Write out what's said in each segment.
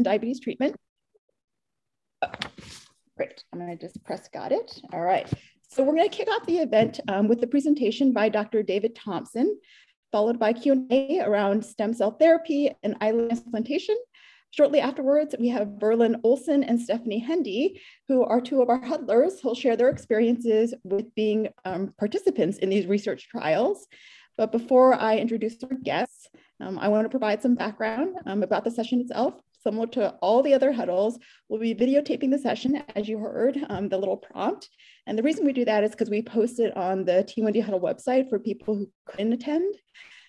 diabetes treatment. Oh, great, I'm gonna just press got it. All right, so we're gonna kick off the event um, with the presentation by Dr. David Thompson, followed by Q&A around stem cell therapy and islet transplantation. Shortly afterwards, we have Verlin Olson and Stephanie Hendy, who are two of our huddlers who'll share their experiences with being um, participants in these research trials. But before I introduce our guests, um, I want to provide some background um, about the session itself. Similar to all the other huddles, we'll be videotaping the session, as you heard, um, the little prompt. And the reason we do that is because we post it on the T1D Huddle website for people who couldn't attend.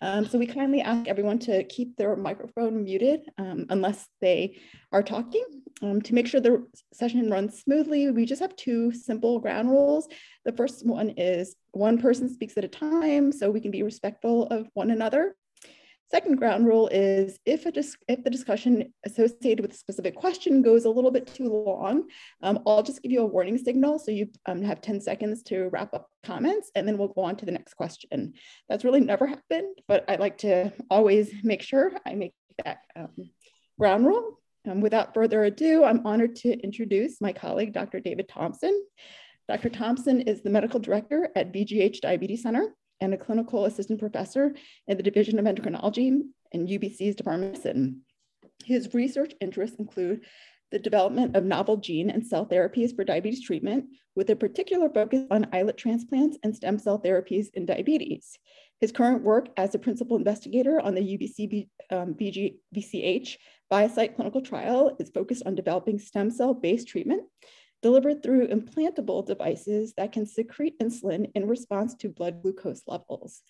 Um, so we kindly ask everyone to keep their microphone muted um, unless they are talking. Um, to make sure the session runs smoothly, we just have two simple ground rules. The first one is one person speaks at a time so we can be respectful of one another. Second ground rule is if, if the discussion associated with a specific question goes a little bit too long, um, I'll just give you a warning signal so you um, have 10 seconds to wrap up comments and then we'll go on to the next question. That's really never happened, but I like to always make sure I make that um, ground rule. Um, without further ado, I'm honored to introduce my colleague, Dr. David Thompson. Dr. Thompson is the medical director at VGH Diabetes Center and a clinical assistant professor in the Division of Endocrinology in UBC's Department of Medicine. His research interests include the development of novel gene and cell therapies for diabetes treatment, with a particular focus on islet transplants and stem cell therapies in diabetes. His current work as a principal investigator on the UBC um, BG, BCH ViaCyte clinical trial is focused on developing stem cell based treatment delivered through implantable devices that can secrete insulin in response to blood glucose levels.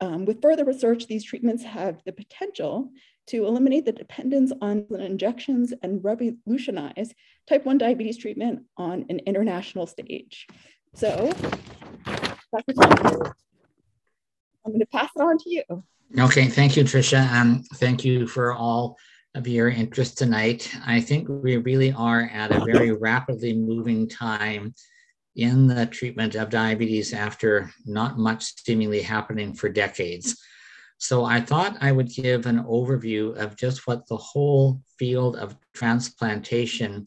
Um, with further research, these treatments have the potential to eliminate the dependence on injections and revolutionize type 1 diabetes treatment on an international stage. So, Dr. I'm going to pass it on to you. Okay, thank you, Tricia. Um, thank you for all of your interest tonight. I think we really are at a very rapidly moving time in the treatment of diabetes after not much seemingly happening for decades. So I thought I would give an overview of just what the whole field of transplantation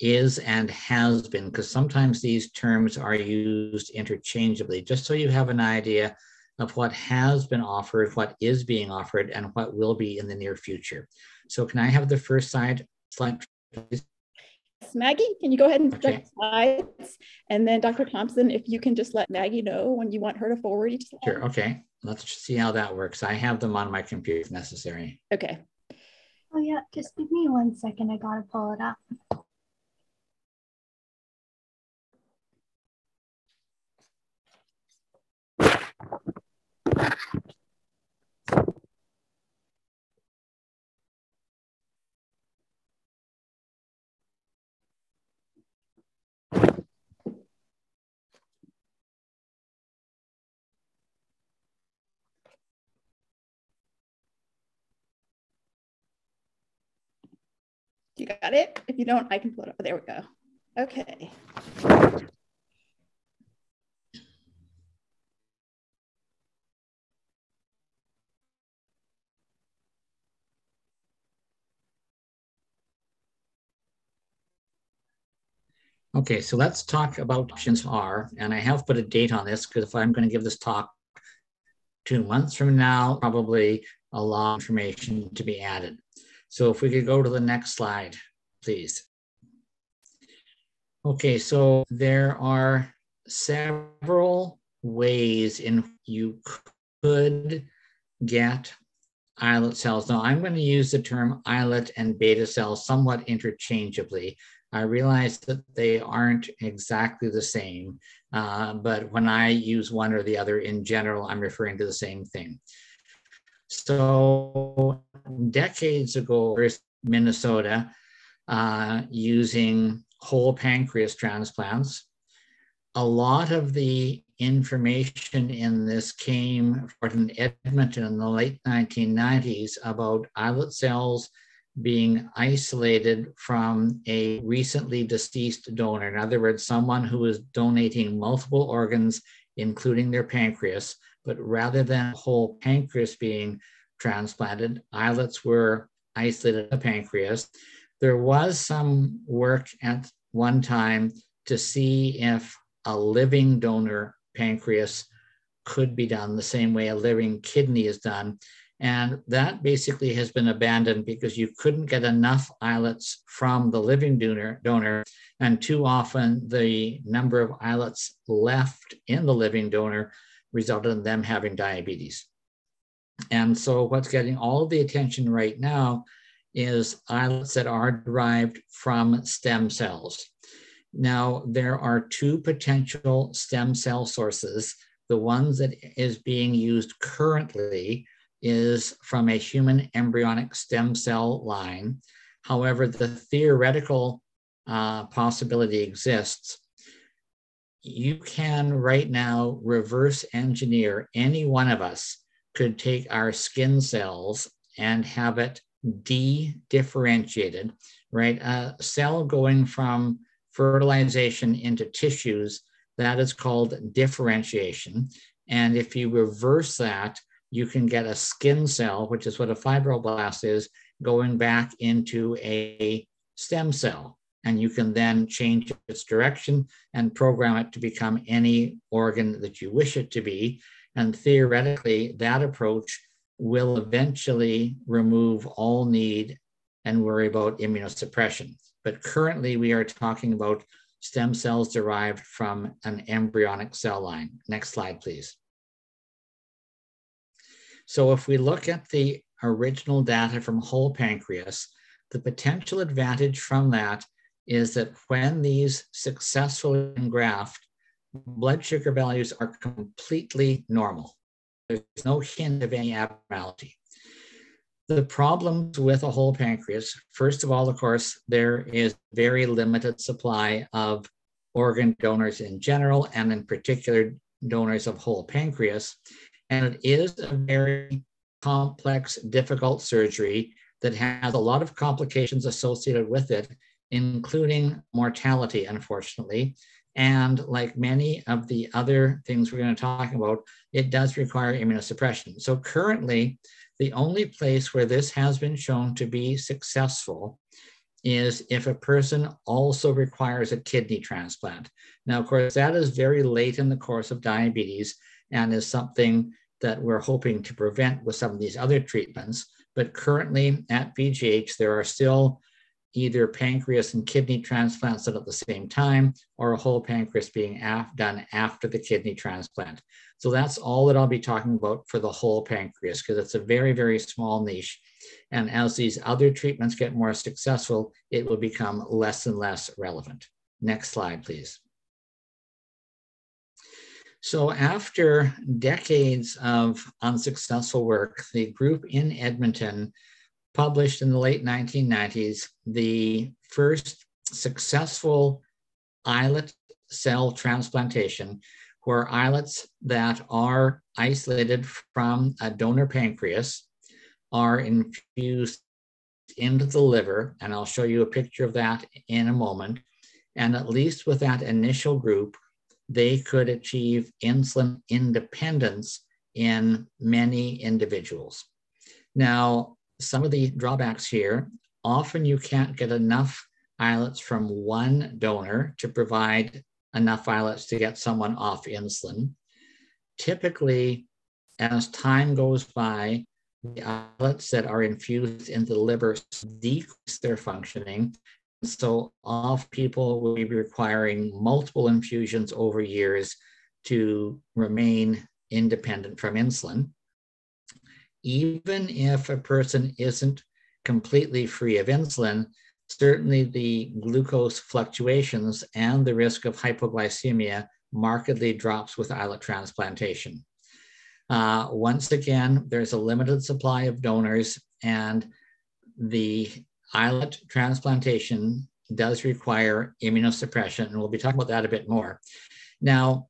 is and has been, because sometimes these terms are used interchangeably, just so you have an idea of what has been offered, what is being offered, and what will be in the near future. So can I have the first slide, slide please? Yes, Maggie, can you go ahead and okay. slides? And then Dr. Thompson, if you can just let Maggie know when you want her to forward each slide. Sure, okay. Let's see how that works. I have them on my computer if necessary. Okay. Oh yeah, just give me one second. I gotta pull it up. You got it? If you don't, I can pull it up. There we go. Okay. Okay, so let's talk about options are, and I have put a date on this because if I'm going to give this talk two months from now, probably a lot of information to be added. So if we could go to the next slide, please. Okay, so there are several ways in you could get islet cells. Now I'm going to use the term islet and beta cells somewhat interchangeably. I realize that they aren't exactly the same, uh, but when I use one or the other in general, I'm referring to the same thing. So decades ago, in Minnesota, uh, using whole pancreas transplants. A lot of the information in this came from Edmonton in the late 1990s about islet cells being isolated from a recently deceased donor. In other words, someone who is donating multiple organs, including their pancreas, but rather than whole pancreas being transplanted, islets were isolated the pancreas. There was some work at one time to see if a living donor pancreas could be done the same way a living kidney is done. And that basically has been abandoned because you couldn't get enough islets from the living donor, donor. And too often, the number of islets left in the living donor resulted in them having diabetes. And so, what's getting all the attention right now is islets that are derived from stem cells. Now, there are two potential stem cell sources. The ones that is being used currently is from a human embryonic stem cell line. However, the theoretical uh, possibility exists. You can right now reverse engineer any one of us could take our skin cells and have it de-differentiated, right? A cell going from fertilization into tissues, that is called differentiation. And if you reverse that, you can get a skin cell, which is what a fibroblast is, going back into a stem cell. And you can then change its direction and program it to become any organ that you wish it to be. And theoretically, that approach will eventually remove all need and worry about immunosuppression. But currently, we are talking about stem cells derived from an embryonic cell line. Next slide, please. So if we look at the original data from whole pancreas, the potential advantage from that is that when these successfully engraft, blood sugar values are completely normal. There's no hint of any abnormality. The problems with a whole pancreas, first of all, of course, there is very limited supply of organ donors in general, and in particular, donors of whole pancreas. And it is a very complex, difficult surgery that has a lot of complications associated with it, including mortality, unfortunately. And like many of the other things we're going to talk about, it does require immunosuppression. So currently, the only place where this has been shown to be successful is if a person also requires a kidney transplant. Now, of course, that is very late in the course of diabetes and is something that we're hoping to prevent with some of these other treatments. But currently at VGH, there are still either pancreas and kidney transplants done at the same time or a whole pancreas being af done after the kidney transplant. So that's all that I'll be talking about for the whole pancreas because it's a very, very small niche. And as these other treatments get more successful, it will become less and less relevant. Next slide, please. So after decades of unsuccessful work, the group in Edmonton published in the late 1990s the first successful islet cell transplantation where islets that are isolated from a donor pancreas are infused into the liver, and I'll show you a picture of that in a moment. And at least with that initial group, they could achieve insulin independence in many individuals. Now, some of the drawbacks here often you can't get enough islets from one donor to provide enough islets to get someone off insulin. Typically, as time goes by, the islets that are infused into the liver decrease their functioning so off people will be requiring multiple infusions over years to remain independent from insulin. Even if a person isn't completely free of insulin, certainly the glucose fluctuations and the risk of hypoglycemia markedly drops with islet transplantation. Uh, once again, there's a limited supply of donors, and the islet transplantation does require immunosuppression, and we'll be talking about that a bit more. Now,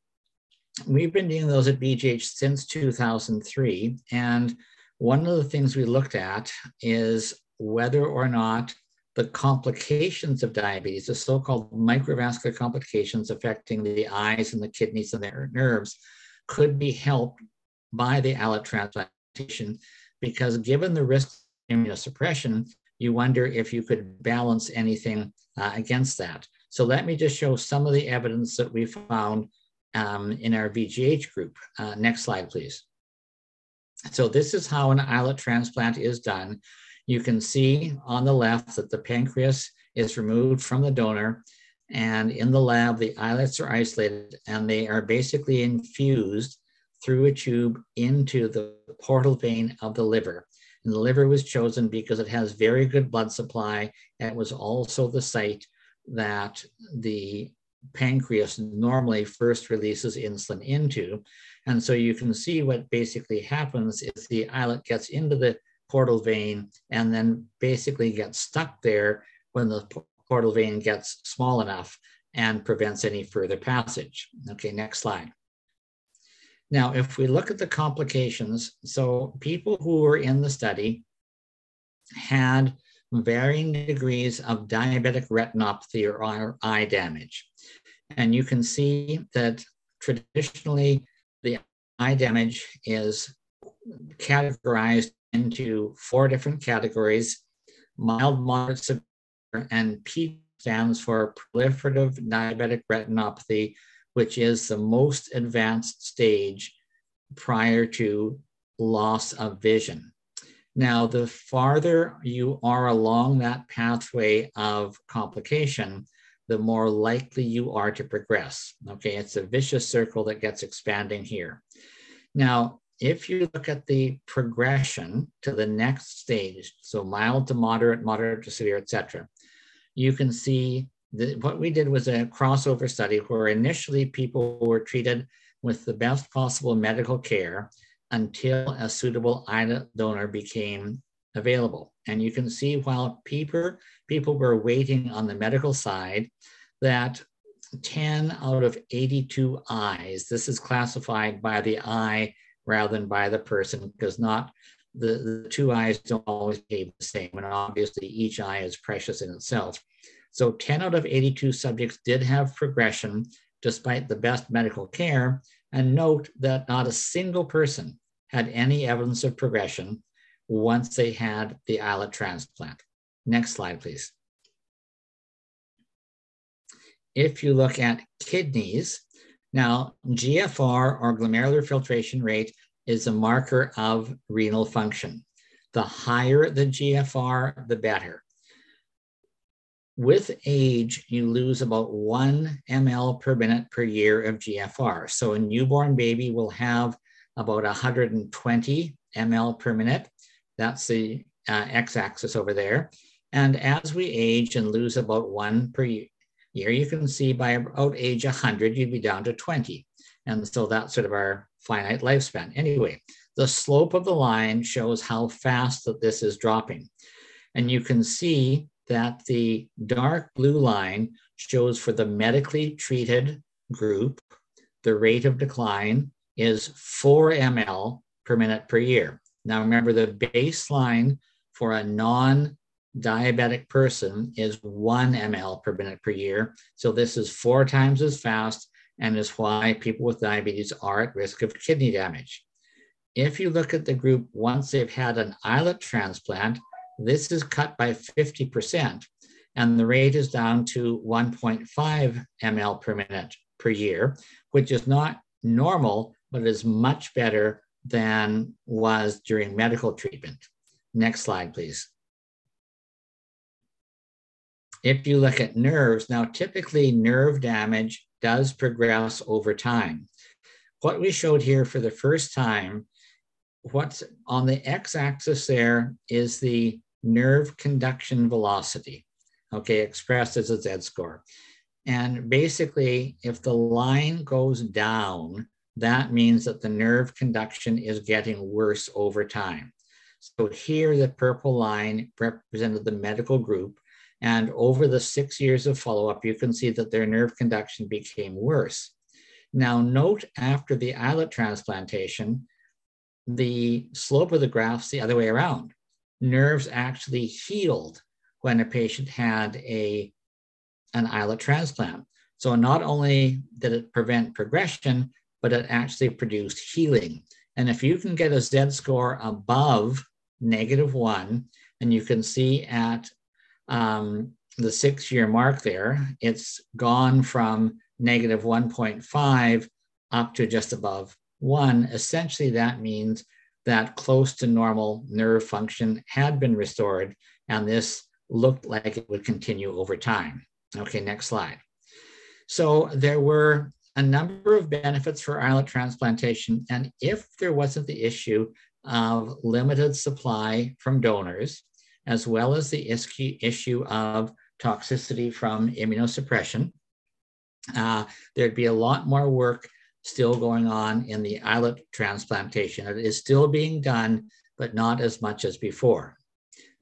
we've been doing those at VGH since 2003, and one of the things we looked at is whether or not the complications of diabetes, the so-called microvascular complications affecting the eyes and the kidneys and their nerves, could be helped by the islet transplantation, because given the risk of immunosuppression, you wonder if you could balance anything uh, against that. So let me just show some of the evidence that we found um, in our VGH group. Uh, next slide, please. So this is how an islet transplant is done. You can see on the left that the pancreas is removed from the donor and in the lab, the islets are isolated and they are basically infused through a tube into the portal vein of the liver. And the liver was chosen because it has very good blood supply. And it was also the site that the pancreas normally first releases insulin into. And so you can see what basically happens is the islet gets into the portal vein and then basically gets stuck there when the portal vein gets small enough and prevents any further passage. Okay, next slide. Now, if we look at the complications, so people who were in the study had varying degrees of diabetic retinopathy or eye damage. And you can see that traditionally eye damage is categorized into four different categories mild, moderate, severe, and P stands for proliferative diabetic retinopathy, which is the most advanced stage prior to loss of vision. Now, the farther you are along that pathway of complication, the more likely you are to progress. Okay, it's a vicious circle that gets expanding here. Now, if you look at the progression to the next stage, so mild to moderate, moderate to severe, etc., you can see that what we did was a crossover study where initially people were treated with the best possible medical care until a suitable islet donor became available. And you can see while people, people were waiting on the medical side, that 10 out of 82 eyes, this is classified by the eye rather than by the person, because not the, the two eyes don't always behave the same. And obviously each eye is precious in itself. So 10 out of 82 subjects did have progression despite the best medical care. And note that not a single person had any evidence of progression once they had the islet transplant. Next slide, please. If you look at kidneys, now GFR or glomerular filtration rate is a marker of renal function. The higher the GFR, the better with age, you lose about one ml per minute per year of GFR. So a newborn baby will have about 120 ml per minute. That's the uh, x-axis over there. And as we age and lose about one per year, you can see by about age 100, you'd be down to 20. And so that's sort of our finite lifespan. Anyway, the slope of the line shows how fast that this is dropping. And you can see that the dark blue line shows for the medically treated group, the rate of decline is 4 ml per minute per year. Now, remember, the baseline for a non diabetic person is 1 ml per minute per year. So, this is four times as fast and is why people with diabetes are at risk of kidney damage. If you look at the group once they've had an islet transplant, this is cut by 50%, and the rate is down to 1.5 ml per minute per year, which is not normal, but is much better than was during medical treatment. Next slide, please. If you look at nerves, now typically nerve damage does progress over time. What we showed here for the first time, what's on the x-axis there is the nerve conduction velocity, okay, expressed as a Z score. And basically, if the line goes down, that means that the nerve conduction is getting worse over time. So here, the purple line represented the medical group. And over the six years of follow-up, you can see that their nerve conduction became worse. Now note after the islet transplantation, the slope of the graph's the other way around nerves actually healed when a patient had a, an islet transplant. So not only did it prevent progression, but it actually produced healing. And if you can get a Z score above negative one, And you can see at um, the six year mark there, it's gone from negative 1.5 up to just above one. Essentially, that means that close to normal nerve function had been restored, and this looked like it would continue over time. Okay, next slide. So there were a number of benefits for islet transplantation. And if there wasn't the issue of limited supply from donors, as well as the issue of toxicity from immunosuppression, uh, there'd be a lot more work still going on in the islet transplantation. It is still being done, but not as much as before.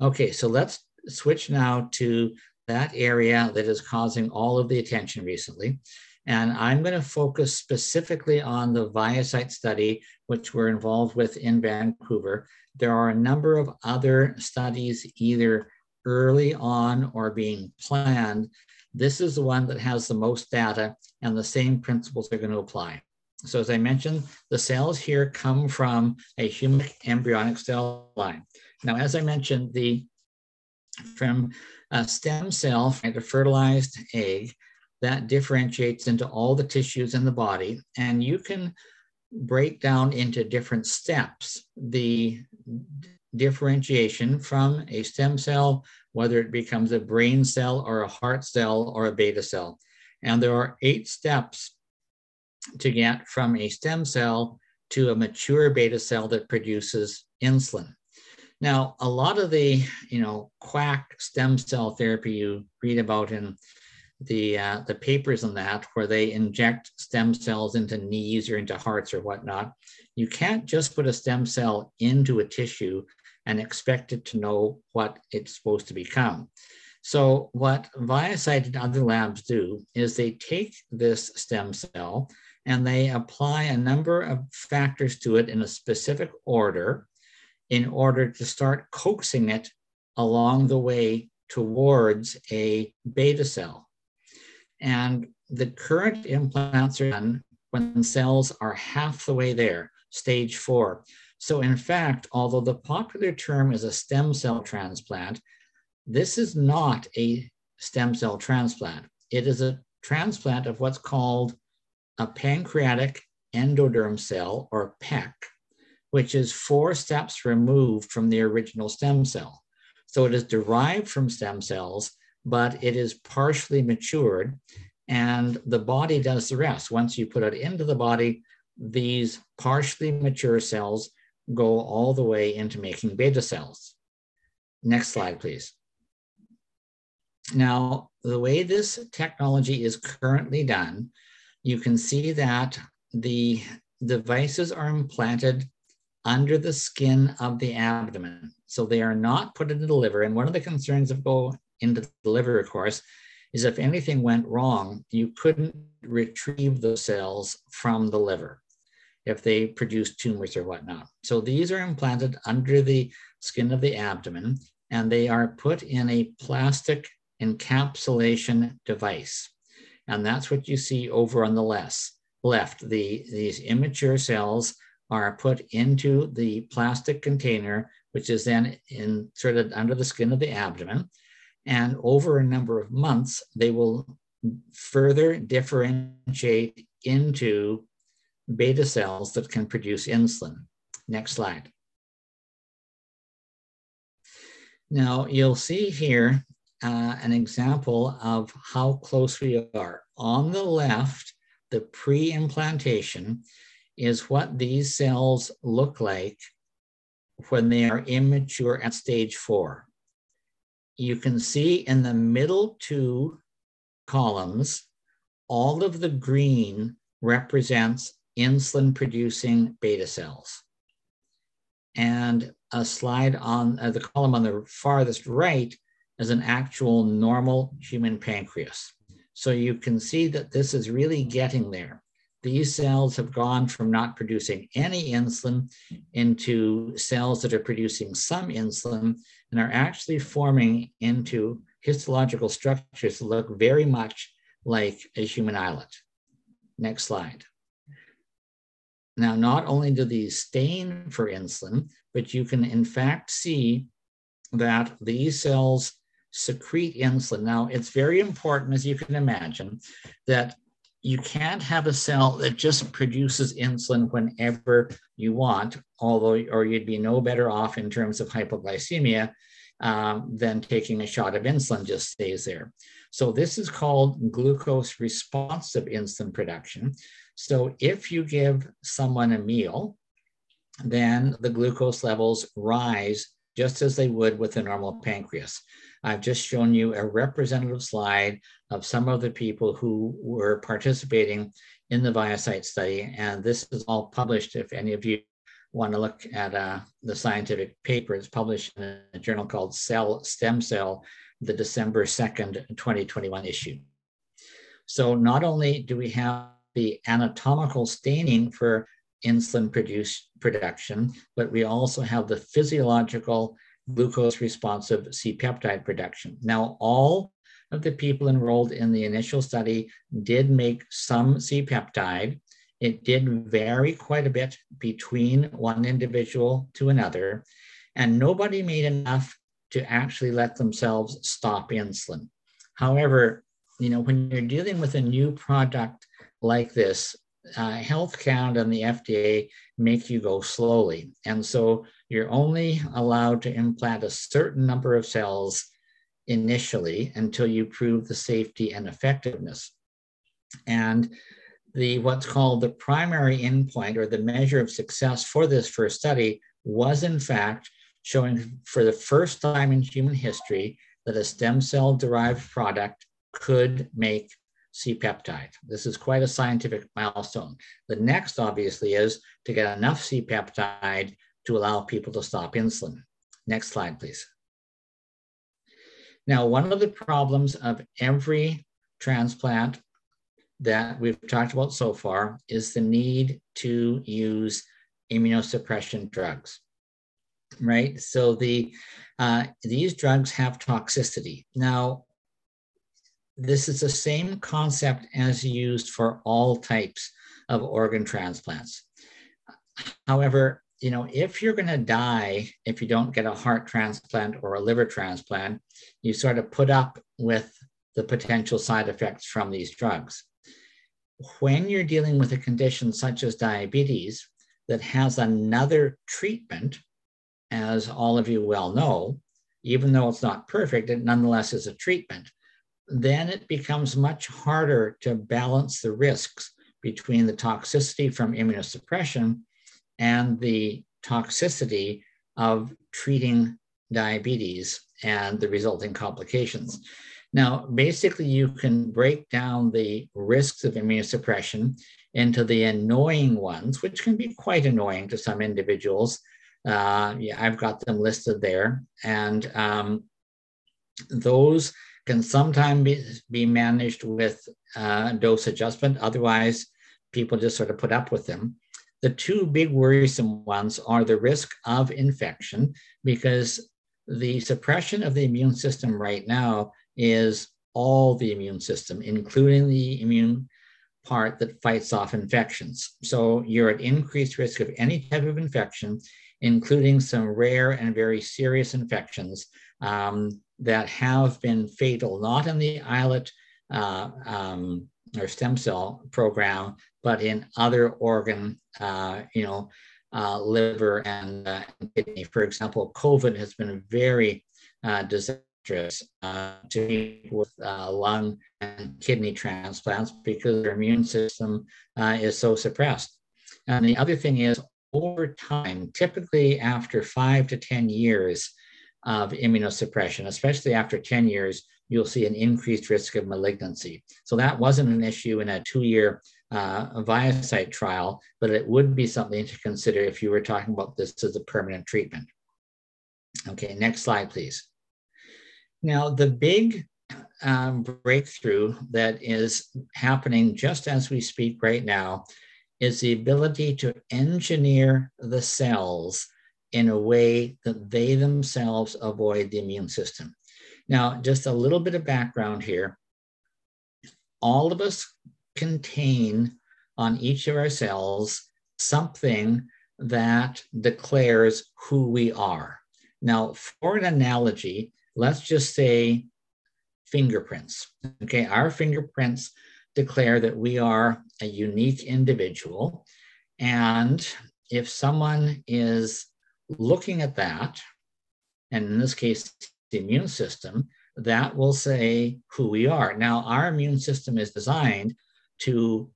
Okay, so let's switch now to that area that is causing all of the attention recently. And I'm going to focus specifically on the ViaCyte study, which we're involved with in Vancouver. There are a number of other studies, either early on or being planned. This is the one that has the most data, and the same principles are going to apply. So, as I mentioned, the cells here come from a human embryonic cell line. Now, as I mentioned, the from a stem cell, from a fertilized egg, that differentiates into all the tissues in the body. And you can break down into different steps the differentiation from a stem cell, whether it becomes a brain cell or a heart cell or a beta cell. And there are eight steps to get from a stem cell to a mature beta cell that produces insulin. Now, a lot of the, you know, quack stem cell therapy you read about in the uh, the papers on that, where they inject stem cells into knees or into hearts or whatnot, you can't just put a stem cell into a tissue and expect it to know what it's supposed to become. So what ViaCyte and other labs do is they take this stem cell and they apply a number of factors to it in a specific order in order to start coaxing it along the way towards a beta cell. And the current implants are done when cells are half the way there, stage four. So, in fact, although the popular term is a stem cell transplant, this is not a stem cell transplant. It is a transplant of what's called a pancreatic endoderm cell, or PEC, which is four steps removed from the original stem cell. So it is derived from stem cells, but it is partially matured, and the body does the rest. Once you put it into the body, these partially mature cells go all the way into making beta cells. Next slide, please. Now, the way this technology is currently done, you can see that the devices are implanted under the skin of the abdomen. So they are not put into the liver. And one of the concerns of go into the liver, of course, is if anything went wrong, you couldn't retrieve the cells from the liver if they produce tumors or whatnot. So these are implanted under the skin of the abdomen and they are put in a plastic encapsulation device. And that's what you see over on the left. Left, the, these immature cells are put into the plastic container, which is then inserted under the skin of the abdomen. And over a number of months, they will further differentiate into beta cells that can produce insulin. Next slide. Now you'll see here uh, an example of how close we are. On the left, the pre-implantation, is what these cells look like when they are immature at stage four. You can see in the middle two columns, all of the green represents insulin producing beta cells. And a slide on uh, the column on the farthest right is an actual normal human pancreas. So you can see that this is really getting there these cells have gone from not producing any insulin into cells that are producing some insulin and are actually forming into histological structures that look very much like a human islet. Next slide. Now, not only do these stain for insulin, but you can in fact see that these cells secrete insulin. Now, it's very important, as you can imagine, that you can't have a cell that just produces insulin whenever you want, although, or you'd be no better off in terms of hypoglycemia um, than taking a shot of insulin just stays there. So this is called glucose responsive insulin production. So if you give someone a meal, then the glucose levels rise just as they would with a normal pancreas. I've just shown you a representative slide of some of the people who were participating in the ViaCyte study. And this is all published if any of you want to look at uh, the scientific paper. It's published in a journal called Cell Stem Cell, the December 2nd, 2021 issue. So not only do we have the anatomical staining for insulin produce, production, but we also have the physiological glucose responsive C-peptide production. Now, all of the people enrolled in the initial study did make some C-peptide. It did vary quite a bit between one individual to another, and nobody made enough to actually let themselves stop insulin. However, you know, when you're dealing with a new product like this, uh, Health Canada and the FDA make you go slowly. And so you're only allowed to implant a certain number of cells initially until you prove the safety and effectiveness. And the what's called the primary endpoint or the measure of success for this first study was in fact showing for the first time in human history that a stem cell derived product could make C-peptide. This is quite a scientific milestone. The next, obviously, is to get enough C-peptide to allow people to stop insulin. Next slide, please. Now, one of the problems of every transplant that we've talked about so far is the need to use immunosuppression drugs, right? So the uh, these drugs have toxicity. Now, this is the same concept as used for all types of organ transplants. However, you know, if you're going to die if you don't get a heart transplant or a liver transplant, you sort of put up with the potential side effects from these drugs. When you're dealing with a condition such as diabetes that has another treatment, as all of you well know, even though it's not perfect, it nonetheless is a treatment then it becomes much harder to balance the risks between the toxicity from immunosuppression and the toxicity of treating diabetes and the resulting complications. Now, basically, you can break down the risks of immunosuppression into the annoying ones, which can be quite annoying to some individuals. Uh, yeah, I've got them listed there. And um, those can sometimes be, be managed with uh, dose adjustment. Otherwise, people just sort of put up with them. The two big worrisome ones are the risk of infection, because the suppression of the immune system right now is all the immune system, including the immune part that fights off infections. So you're at increased risk of any type of infection, including some rare and very serious infections um, that have been fatal, not in the islet uh, um, or stem cell program, but in other organ, uh, you know, uh, liver and uh, kidney. For example, COVID has been very uh, disastrous uh, to people with lung and kidney transplants because their immune system is so suppressed. And the other thing is, over time, typically after five to 10 years, of immunosuppression, especially after 10 years, you'll see an increased risk of malignancy. So that wasn't an issue in a two-year uh, ViaCyte trial, but it would be something to consider if you were talking about this as a permanent treatment. Okay, next slide, please. Now, the big um, breakthrough that is happening just as we speak right now is the ability to engineer the cells in a way that they themselves avoid the immune system. Now, just a little bit of background here. All of us contain on each of our cells something that declares who we are. Now, for an analogy, let's just say fingerprints. Okay, our fingerprints declare that we are a unique individual. And if someone is looking at that, and in this case, the immune system, that will say who we are. Now, our immune system is designed to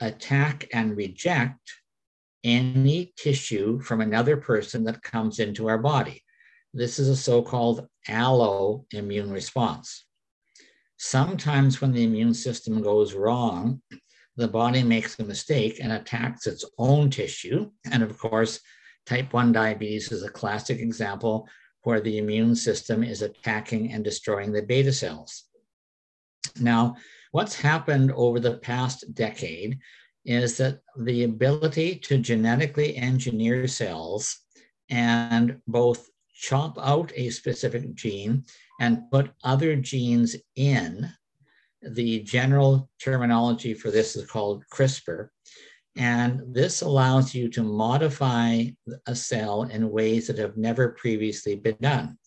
attack and reject any tissue from another person that comes into our body. This is a so called allo immune response. Sometimes, when the immune system goes wrong, the body makes a mistake and attacks its own tissue. And of course, type 1 diabetes is a classic example where the immune system is attacking and destroying the beta cells. Now, what's happened over the past decade is that the ability to genetically engineer cells and both chop out a specific gene and put other genes in. The general terminology for this is called CRISPR. And this allows you to modify a cell in ways that have never previously been done.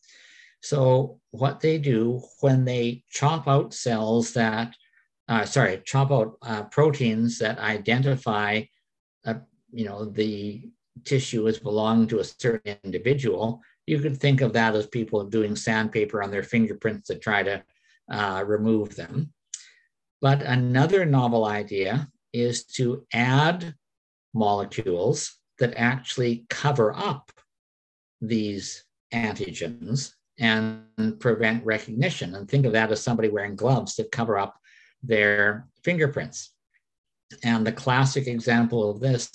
So, what they do when they chop out cells that, uh, sorry, chop out uh, proteins that identify, uh, you know, the tissue as belonging to a certain individual, you could think of that as people doing sandpaper on their fingerprints to try to uh, remove them. But another novel idea is to add molecules that actually cover up these antigens and prevent recognition. And think of that as somebody wearing gloves that cover up their fingerprints. And the classic example of this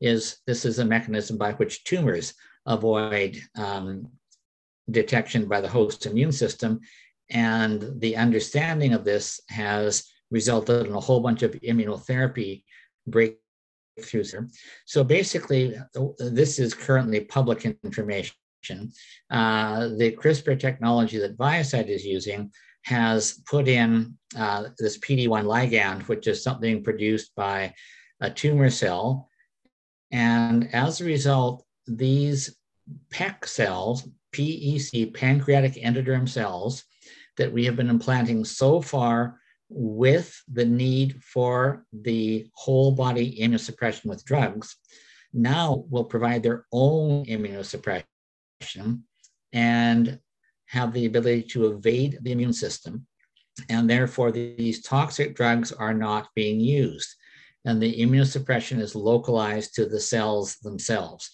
is this is a mechanism by which tumors avoid um, detection by the host immune system. And the understanding of this has resulted in a whole bunch of immunotherapy breakthroughs. So basically, this is currently public information. Uh, the CRISPR technology that ViaCyte is using has put in uh, this PD1 ligand, which is something produced by a tumor cell. And as a result, these PEC cells, PEC, pancreatic endoderm cells, that we have been implanting so far with the need for the whole body immunosuppression with drugs, now will provide their own immunosuppression and have the ability to evade the immune system. And therefore, these toxic drugs are not being used. And the immunosuppression is localized to the cells themselves.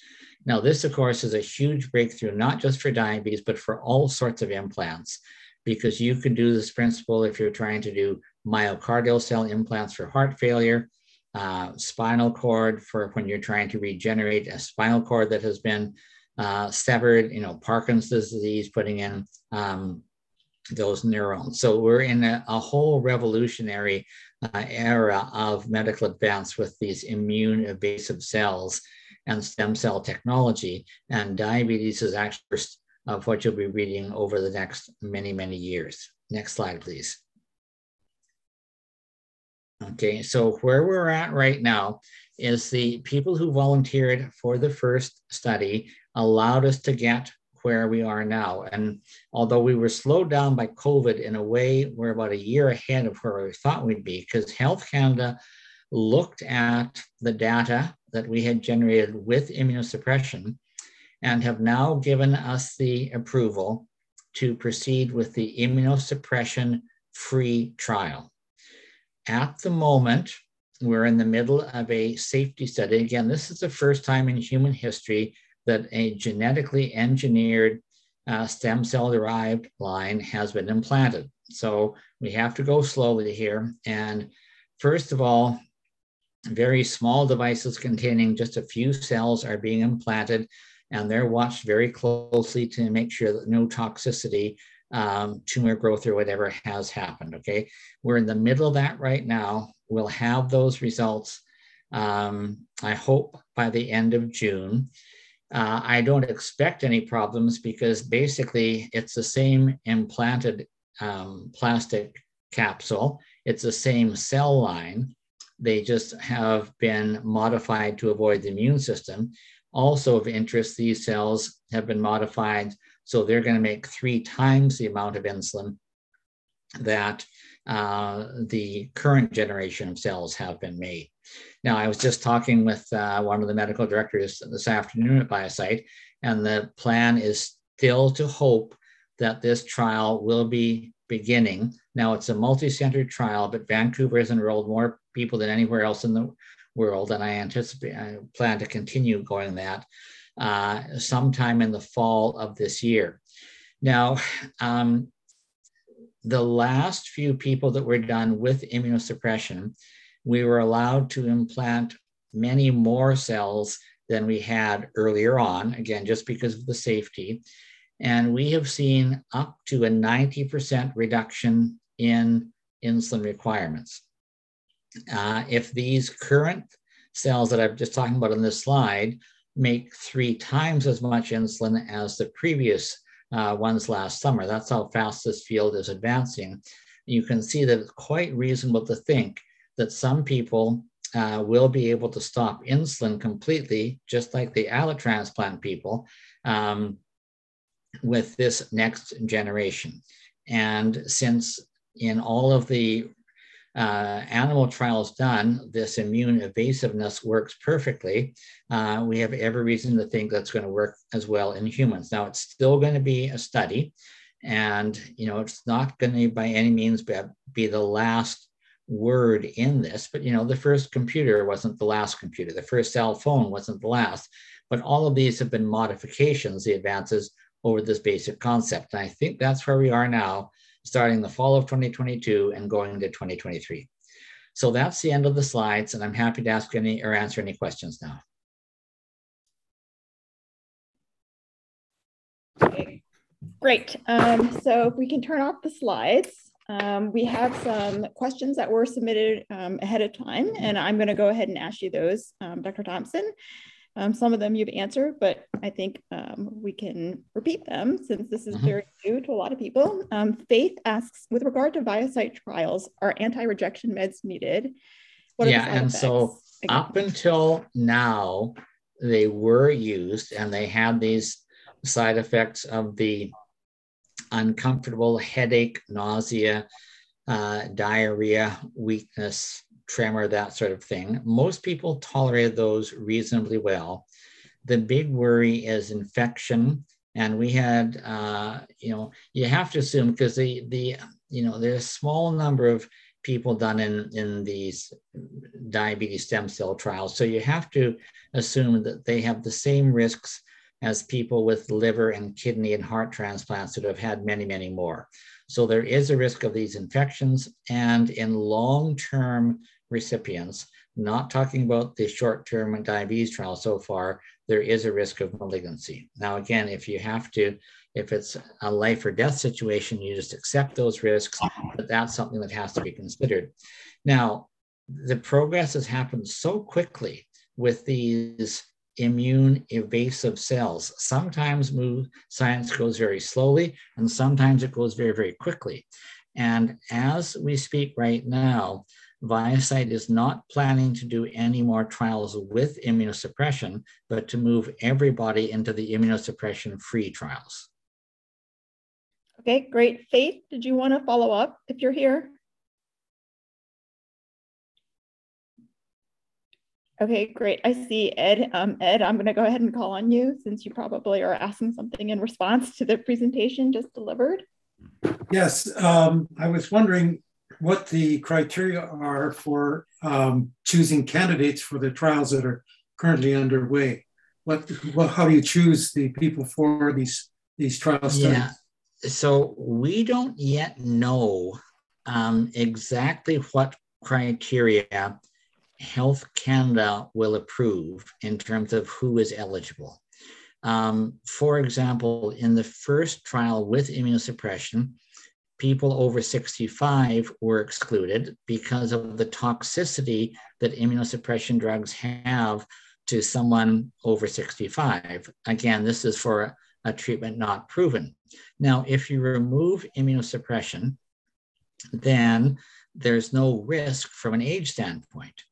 Now, this, of course, is a huge breakthrough, not just for diabetes, but for all sorts of implants, because you can do this principle if you're trying to do myocardial cell implants for heart failure, uh, spinal cord for when you're trying to regenerate a spinal cord that has been uh, severed, you know, Parkinson's disease, putting in um, those neurons. So we're in a, a whole revolutionary uh, era of medical advance with these immune evasive cells and stem cell technology. And diabetes is actually of what you'll be reading over the next many, many years. Next slide, please. Okay, so where we're at right now is the people who volunteered for the first study allowed us to get where we are now. And although we were slowed down by COVID in a way, we're about a year ahead of where we thought we'd be because Health Canada looked at the data that we had generated with immunosuppression and have now given us the approval to proceed with the immunosuppression free trial. At the moment, we're in the middle of a safety study. Again, this is the first time in human history that a genetically engineered uh, stem cell derived line has been implanted. So we have to go slowly here. And first of all, very small devices containing just a few cells are being implanted, and they're watched very closely to make sure that no toxicity, um, tumor growth, or whatever has happened. Okay, we're in the middle of that right now. We'll have those results, um, I hope, by the end of June. Uh, I don't expect any problems because basically it's the same implanted um, plastic capsule. It's the same cell line. They just have been modified to avoid the immune system. Also of interest, these cells have been modified So they're going to make three times the amount of insulin that uh, the current generation of cells have been made. Now, I was just talking with uh, one of the medical directors this afternoon at ViaCyte, and the plan is still to hope that this trial will be beginning. Now, it's a multi centered trial, but Vancouver has enrolled more people than anywhere else in the world, and I anticipate, I plan to continue going that uh, sometime in the fall of this year. Now, um, the last few people that were done with immunosuppression, we were allowed to implant many more cells than we had earlier on, again, just because of the safety. And we have seen up to a 90% reduction in insulin requirements. Uh, if these current cells that I'm just talking about on this slide make three times as much insulin as the previous uh, ones last summer, that's how fast this field is advancing. You can see that it's quite reasonable to think that some people uh, will be able to stop insulin completely, just like the allotransplant people, um, with this next generation. And since in all of the uh, animal trials done, this immune evasiveness works perfectly. Uh, we have every reason to think that's going to work as well in humans. Now, it's still going to be a study, and you know, it's not going to by any means be, be the last word in this. But you know, the first computer wasn't the last computer. The first cell phone wasn't the last. But all of these have been modifications, the advances over this basic concept. And I think that's where we are now starting the fall of 2022 and going into 2023. So that's the end of the slides, and I'm happy to ask any or answer any questions now. Okay, great. Um, so if we can turn off the slides, um, we have some questions that were submitted um, ahead of time, and I'm going to go ahead and ask you those, um, Dr. Thompson. Um, some of them you've answered, but I think um, we can repeat them since this is mm-hmm. very new to a lot of people. Um, Faith asks, with regard to ViaCyte trials, are anti-rejection meds needed? yeah, and effects? so Again. up until now, they were used and they had these side effects of the uncomfortable headache, nausea, uh, diarrhea, weakness, tremor, that sort of thing. Most people tolerated those reasonably well. The big worry is infection. And we had, uh, you know, you have to assume because the, the, you know, there's a small number of people done in, in these diabetes stem cell trials. So you have to assume that they have the same risks as people with liver and kidney and heart transplants that have had many, many more. So there is a risk of these infections. And in long term recipients, not talking about the short-term diabetes trial so far, there is a risk of malignancy. Now, again, if you have to, if it's a life or death situation, you just accept those risks, but that's something that has to be considered. Now, the progress has happened so quickly with these immune evasive cells. Sometimes move, science goes very slowly, and sometimes it goes very, very quickly. And as we speak right now, ViaCyte is not planning to do any more trials with immunosuppression, but to move everybody into the immunosuppression free trials. Okay, great. Faith, did you want to follow up if you're here? Okay, great. I see Ed. Um, Ed, I'm going to go ahead and call on you since you probably are asking something in response to the presentation just delivered. Yes, um, I was wondering what the criteria are for um, choosing candidates for the trials that are currently underway. What, well, how do you choose the people for these these trial studies? Yeah. So we don't yet know um, exactly what criteria Health Canada will approve in terms of who is eligible. Um, for example, in the first trial with immunosuppression, people over 65 were excluded because of the toxicity that immunosuppression drugs have to someone over 65. Again, this is for a, treatment not proven. Now, if you remove immunosuppression, then there's no risk from an age standpoint.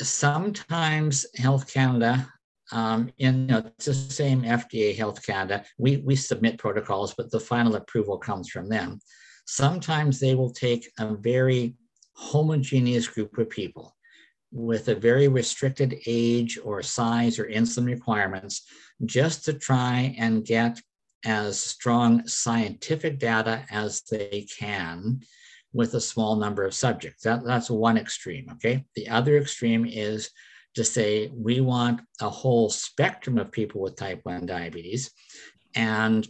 Sometimes Health Canada um, in you know, it's the same FDA Health Canada. We, we submit protocols, but the final approval comes from them. Sometimes they will take a very homogeneous group of people with a very restricted age or size or insulin requirements just to try and get as strong scientific data as they can with a small number of subjects. That, that's one extreme, okay? The other extreme is to say we want a whole spectrum of people with type 1 diabetes. And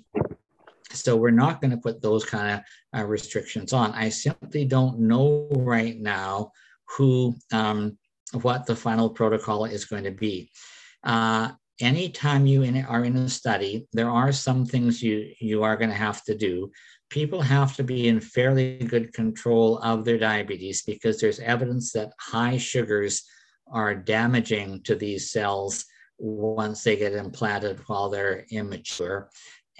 so we're not going to put those kind of uh, restrictions on. I simply don't know right now who, um, what the final protocol is going to be. Uh, anytime you in, are in a study, there are some things you, you are going to have to do. People have to be in fairly good control of their diabetes because there's evidence that high sugars are damaging to these cells once they get implanted while they're immature.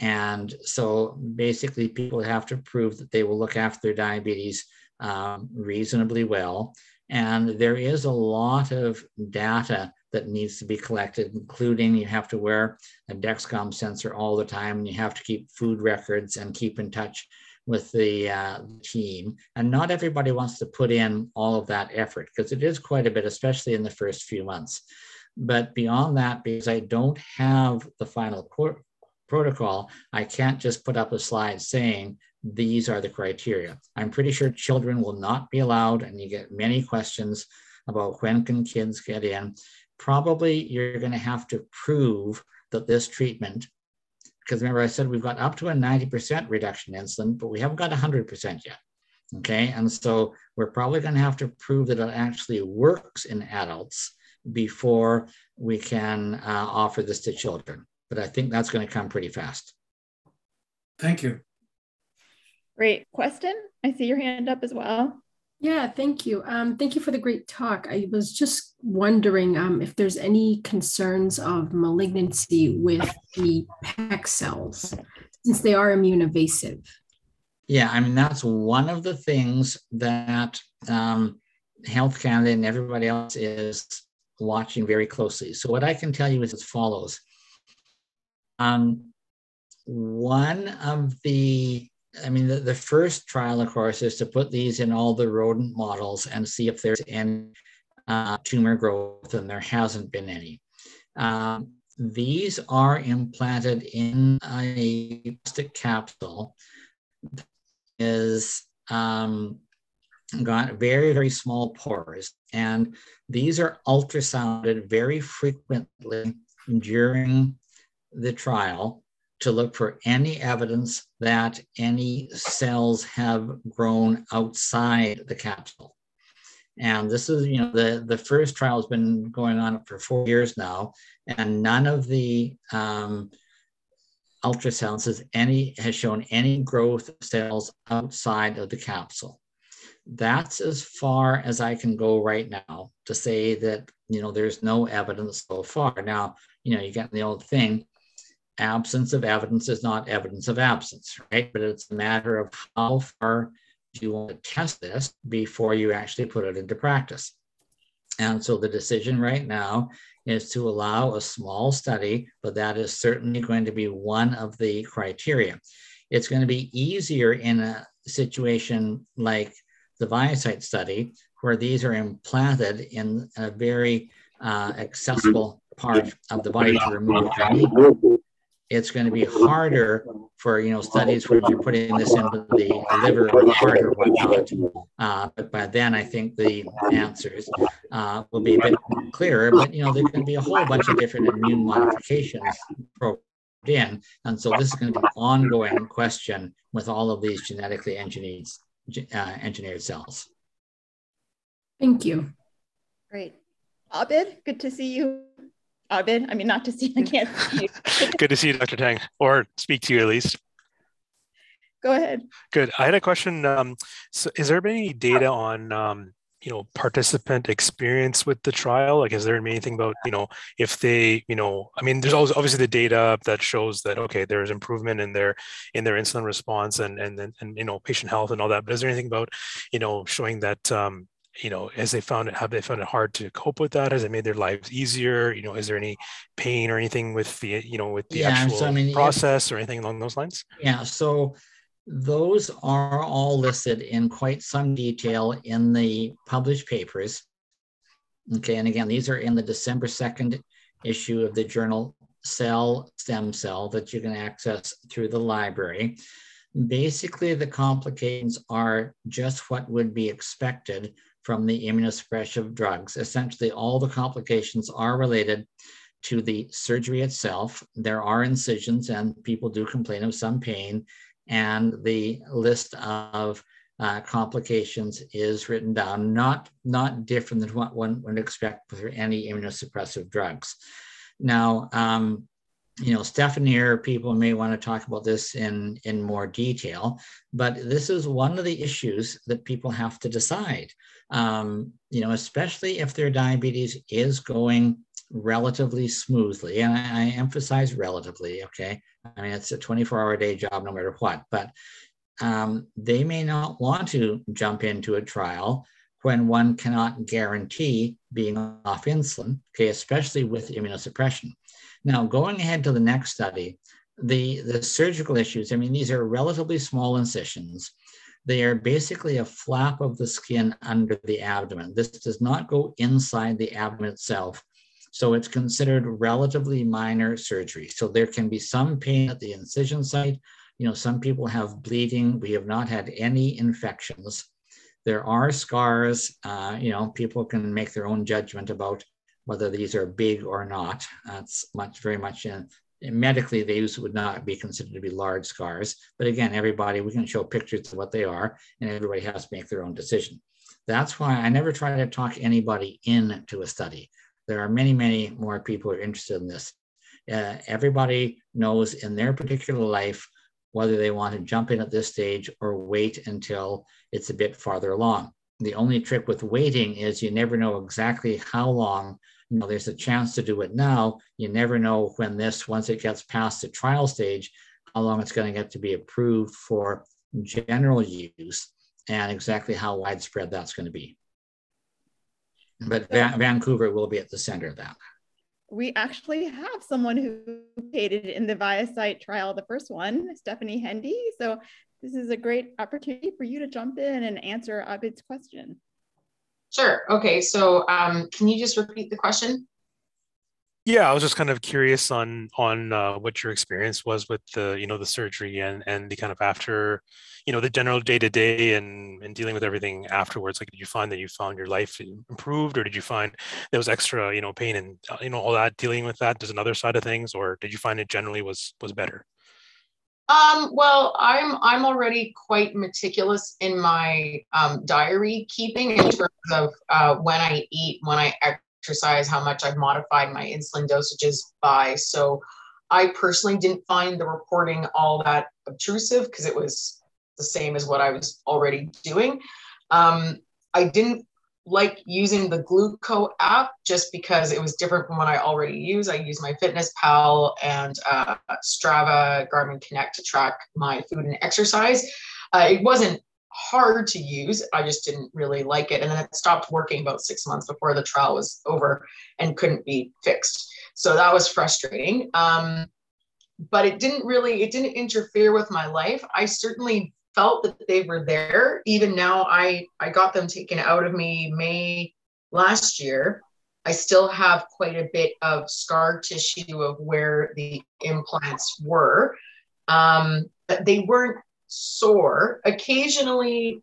And so basically, people have to prove that they will look after their diabetes um, reasonably well. And there is a lot of data that needs to be collected, including you have to wear a Dexcom sensor all the time, and you have to keep food records and keep in touch with the uh, team. And not everybody wants to put in all of that effort because it is quite a bit, especially in the first few months. But beyond that, because I don't have the final protocol, I can't just put up a slide saying these are the criteria. I'm pretty sure children will not be allowed, and you get many questions about when can kids get in. Probably you're going to have to prove that this treatment because remember I said we've got up to a 90% reduction in insulin, but we haven't got 100% yet. Okay, and so we're probably going to have to prove that it actually works in adults before we can uh, offer this to children. But I think that's going to come pretty fast. Thank you. Great. Question? I see your hand up as well. Yeah, thank you. Um, thank you for the great talk. I was just wondering um, if there's any concerns of malignancy with the PEC cells, since they are immune evasive. Yeah, I mean, that's one of the things that um, Health Canada and everybody else is watching very closely. So, what I can tell you is as follows. Um, one of the I mean, the, the first trial, of course, is to put these in all the rodent models and see if there's any uh, tumor growth, and there hasn't been any. Um, these are implanted in a plastic capsule is um, got very, very small pores. And these are ultrasounded very frequently during the trial to look for any evidence that any cells have grown outside the capsule. And this is, you know, the, the first trial has been going on for four years now, and none of the um, ultrasounds has any has shown any growth of cells outside of the capsule. That's as far as I can go right now to say that you know there's no evidence so far. Now, you know, you get the old thing absence of evidence is not evidence of absence, right? But it's a matter of how far do you want to test this before you actually put it into practice. And so the decision right now is to allow a small study, but that is certainly going to be one of the criteria. It's going to be easier in a situation like the ViaCyte study, where these are implanted in a very uh, accessible part of the body to remove it's going to be harder for you know studies where you're putting this into the liver or the heart or whatnot. Uh, but by then, I think the answers uh, will be a bit clearer. But you know, there's going to be a whole bunch of different immune modifications programmed in, and so this is going to be an ongoing question with all of these genetically engineered uh, engineered cells. Thank you. Great. Abid, good to see you Abid. I mean, not to see, I can't see you. Good to see you, Dr. Tang, or speak to you at least. Go ahead. Good. I had a question. Um, so, is there been any data on, um, you know, participant experience with the trial? Like, is there anything about, you know, if they, you know, I mean, there's always obviously the data that shows that okay, there's improvement in their in their insulin response and and and, and you know, patient health and all that. But is there anything about, you know, showing that um, you know, as they found it, have they found it hard to cope with that? Has it made their lives easier? You know, is there any pain or anything with the, you know, with the Yeah, actual so, I mean, process or anything along those lines? Yeah, so those are all listed in quite some detail in the published papers. Okay, and again, these are in the December 2nd issue of the journal Cell Stem Cell that you can access through the library. Basically, the complications are just what would be expected from the immunosuppressive drugs. Essentially, all the complications are related to the surgery itself. There are incisions, and people do complain of some pain. And the list of uh, complications is written down, not, not different than what one would expect for any immunosuppressive drugs. Now, um, you know, Stephanie or people may want to talk about this in, in more detail, but this is one of the issues that people have to decide. Um, you know, especially if their diabetes is going relatively smoothly, and I, I emphasize relatively, okay? I mean, it's a 24 hour day job no matter what, but um, they may not want to jump into a trial when one cannot guarantee being off insulin, okay, especially with immunosuppression. Now, going ahead to the next study, the, the surgical issues, I mean, these are relatively small incisions. They are basically a flap of the skin under the abdomen. This does not go inside the abdomen itself. So it's considered relatively minor surgery. So there can be some pain at the incision site. You know, some people have bleeding. We have not had any infections. There are scars. Uh, you know, people can make their own judgment about whether these are big or not. That's much, very much in, medically, these would not be considered to be large scars. But again, everybody, we can show pictures of what they are, and everybody has to make their own decision. That's why I never try to talk anybody into a study. There are many, many more people who are interested in this. Uh, everybody knows in their particular life whether they want to jump in at this stage or wait until it's a bit farther along. The only trick with waiting is you never know exactly how long. You know, there's a chance to do it now. You never know when this, once it gets past the trial stage, how long it's going to get to be approved for general use and exactly how widespread that's going to be. But Va Vancouver will be at the center of that. We actually have someone who participated in the ViaCyte trial, the first one, Stephanie Hendy. So this is a great opportunity for you to jump in and answer Abid's question. Sure. Okay. So um, can you just repeat the question? Yeah, I was just kind of curious on on uh, what your experience was with the you know the surgery and and the kind of after you know the general day to day and and dealing with everything afterwards. Like, did you find that you found your life improved, or did you find there was extra you know pain and uh, you know all that dealing with that? There's another side of things, or did you find it generally was was better? Um, well, I'm I'm already quite meticulous in my um, diary keeping in terms of uh, when I eat, when I exercise, how much I've modified my insulin dosages by. So I personally didn't find the reporting all that obtrusive because it was the same as what I was already doing. Um, I didn't like using the Gluco app just because it was different from what I already use. I use MyFitnessPal and uh, Strava, Garmin Connect to track my food and exercise. Uh, it wasn't hard to use. I just didn't really like it. And then it stopped working about six months before the trial was over and couldn't be fixed. So that was frustrating. Um, but it didn't really, it didn't interfere with my life. I certainly felt that they were there. Even now, I, I got them taken out of me May last year. I still have quite a bit of scar tissue of where the implants were. Um, but they weren't sore. Occasionally,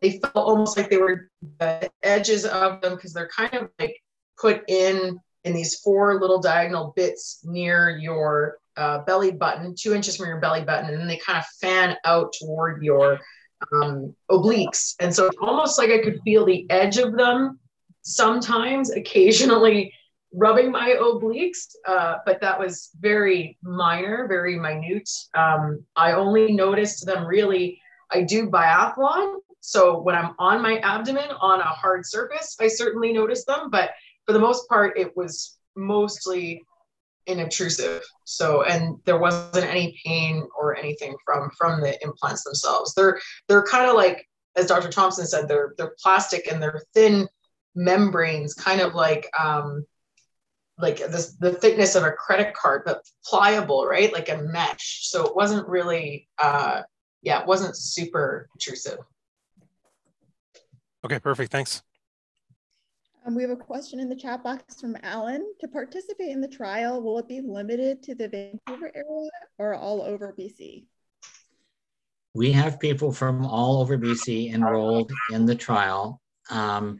they felt almost like they were the edges of them because they're kind of like put in in these four little diagonal bits near your uh, belly button, two inches from your belly button, and then they kind of fan out toward your um, obliques. And so almost like I could feel the edge of them sometimes, occasionally rubbing my obliques, uh, but that was very minor, very minute. Um, I only noticed them really, I do biathlon. So when I'm on my abdomen on a hard surface, I certainly notice them, but for the most part, it was mostly inobtrusive. So, and there wasn't any pain or anything from from the implants themselves. They're they're kind of like as Dr. Thompson said, they're they're plastic and they're thin membranes, kind of like um, like this, the thickness of a credit card, but pliable, right? Like a mesh. So it wasn't really, uh, yeah, it wasn't super intrusive. Okay, perfect. Thanks. Um, we have a question in the chat box from Alan. To participate in the trial, will it be limited to the Vancouver area or all over BC? We have people from all over BC enrolled in the trial. Um,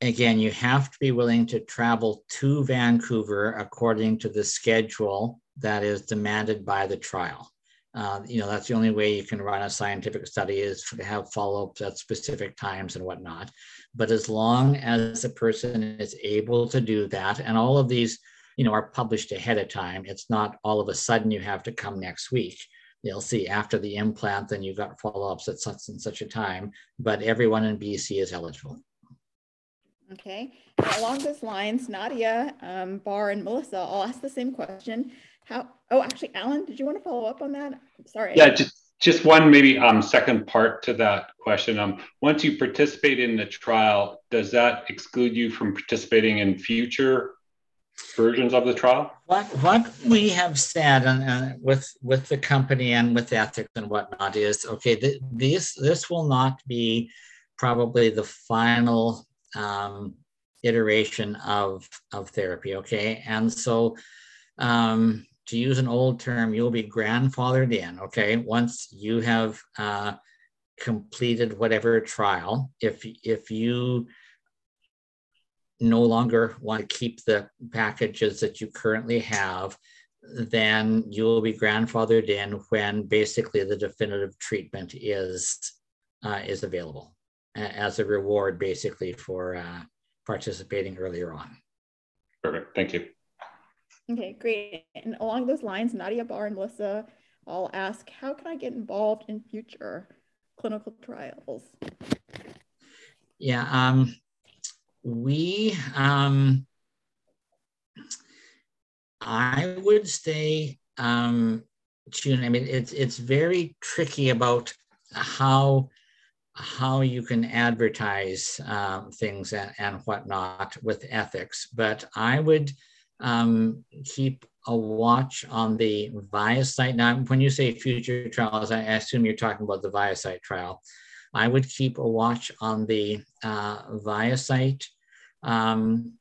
again, you have to be willing to travel to Vancouver according to the schedule that is demanded by the trial. Uh, you know, that's the only way you can run a scientific study is to have follow-ups at specific times and whatnot. But as long as a person is able to do that, and all of these, you know, are published ahead of time, it's not all of a sudden you have to come next week. You'll see after the implant, then you've got follow-ups at such and such a time, but everyone in BC is eligible. Okay, along those lines, Nadia, um, Bar, and Melissa, I'll ask the same question. How, oh, actually, Alan, did you want to follow up on that? Sorry. Yeah, just, just one maybe um, second part to that question. Um, once you participate in the trial, does that exclude you from participating in future versions of the trial? What what we have said and uh, with with the company and with ethics and whatnot is okay. Th- this this will not be probably the final um, iteration of of therapy. Okay, and so um, to use an old term, you'll be grandfathered in. Okay, once you have uh, completed whatever trial, if if you no longer want to keep the packages that you currently have, then you will be grandfathered in when basically the definitive treatment is uh, is available as a reward, basically for uh, participating earlier on. Perfect. Thank you. Okay, great. And along those lines, Nadia Bar and Melissa, I'll ask, how can I get involved in future clinical trials? Yeah, um, we, um, I would stay um, tuned. I mean, it's it's very tricky about how how you can advertise um, things and, and whatnot with ethics, but I would um, keep a watch on the ViaCyte. Now, when you say future trials, I assume you're talking about the ViaCyte trial. I would keep a watch on the uh, ViaCyte um,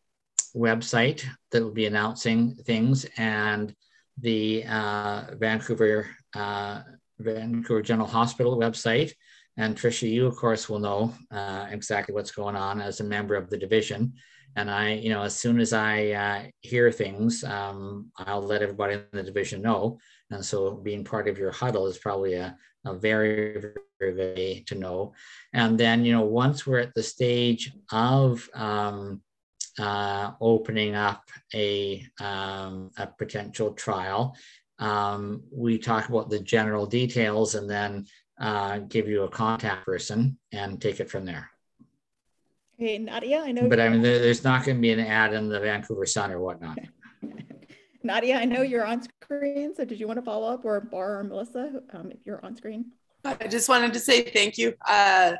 website that will be announcing things and the uh, Vancouver uh, Vancouver General Hospital website. And Tricia, you of course will know uh, exactly what's going on as a member of the division. And I, you know, as soon as I uh, hear things, um, I'll let everybody in the division know. And so being part of your huddle is probably a, a very, very, way to know. And then, you know, once we're at the stage of um, uh, opening up a, um, a potential trial, um, we talk about the general details and then uh, give you a contact person and take it from there. Okay, Nadia, I know. But I mean, there's not going to be an ad in the Vancouver Sun or whatnot. Nadia, I know you're on screen, so did you want to follow up or Bar or Melissa, um, if you're on screen? I just wanted to say thank you. Uh,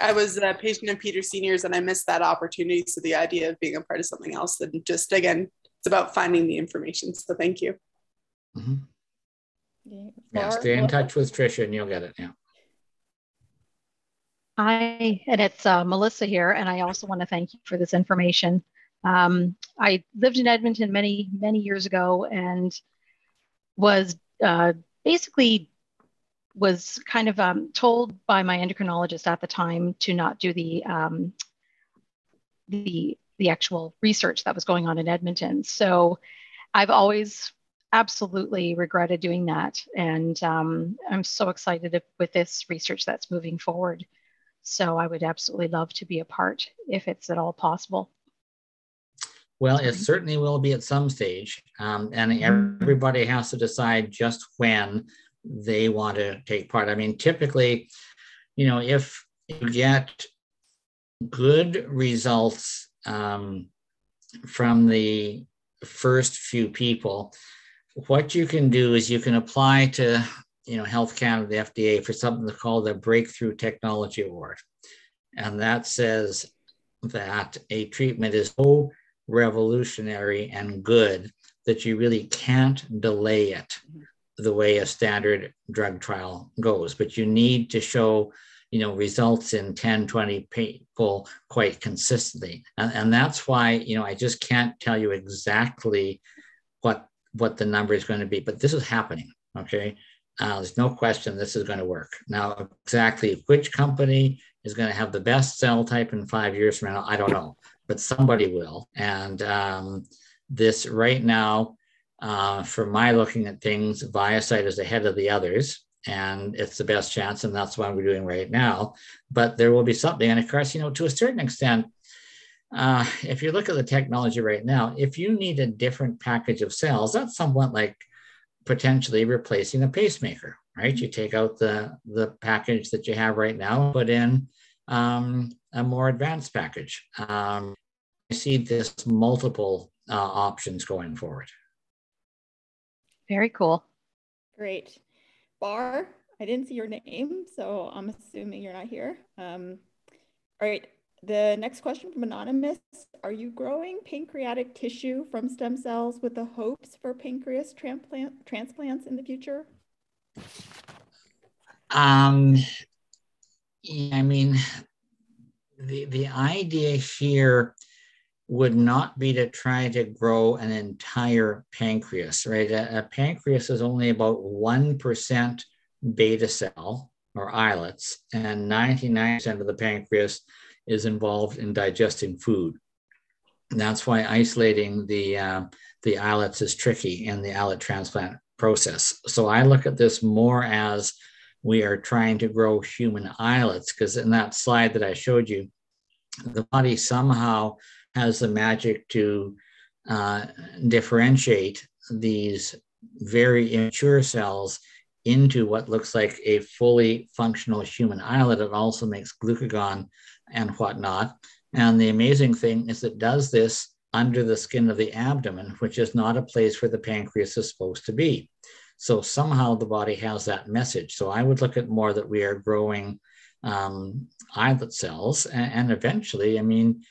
I was a patient of Peter Senior's and I missed that opportunity. So the idea of being a part of something else and just again, it's about finding the information. So thank you. Mm-hmm. Yeah, yeah stay in touch with Trisha and you'll get it. Yeah. Hi, and it's uh, Melissa here, and I also want to thank you for this information. Um, I lived in Edmonton many, many years ago and was uh, basically was kind of um, told by my endocrinologist at the time to not do the um, the the actual research that was going on in Edmonton. So I've always absolutely regretted doing that, and um, I'm so excited with this research that's moving forward. So I would absolutely love to be a part if it's at all possible. Well, it certainly will be at some stage, um, and mm-hmm. everybody has to decide just when they want to take part. I mean, typically, you know, if you get good results um, from the first few people, what you can do is you can apply to you know, Health Canada, the FDA, for something called a Breakthrough Technology Award. And that says that a treatment is so revolutionary and good that you really can't delay it the way a standard drug trial goes. But you need to show, you know, results in 10, 20 people quite consistently. And, and that's why, you know, I just can't tell you exactly what what the number is going to be, but this is happening. Okay. Uh, there's no question this is going to work. Now, exactly which company is going to have the best cell type in five years from now, I don't know, but somebody will. And um, this right now, uh, for my looking at things, ViaCyte is ahead of the others, and it's the best chance, and that's what we're doing right now. But there will be something, and of course, you know, to a certain extent, uh, if you look at the technology right now, if you need a different package of cells, that's somewhat like potentially replacing a pacemaker, right? You take out the, the package that you have right now, put in um, a more advanced package. Um, I see this multiple uh, options going forward. Very cool. Great. Bar, I didn't see your name, so I'm assuming you're not here. Um, all right, the next question from Anonymous Are you growing pancreatic tissue from stem cells with the hopes for pancreas transplant, transplants in the future? Um, I mean, the, the idea here would not be to try to grow an entire pancreas, right? A, a pancreas is only about 1% beta cell or islets, and 99% of the pancreas is involved in digesting food. And that's why isolating the, uh, the islets is tricky in the islet transplant process. So I look at this more as we are trying to grow human islets, because in that slide that I showed you, the body somehow has the magic to uh, differentiate these very immature cells into what looks like a fully functional human islet. It also makes glucagon and whatnot. And the amazing thing is it does this under the skin of the abdomen, which is not a place where the pancreas is supposed to be. So somehow the body has that message. So I would look at more that we are growing um, islet cells, and, and, eventually, I mean,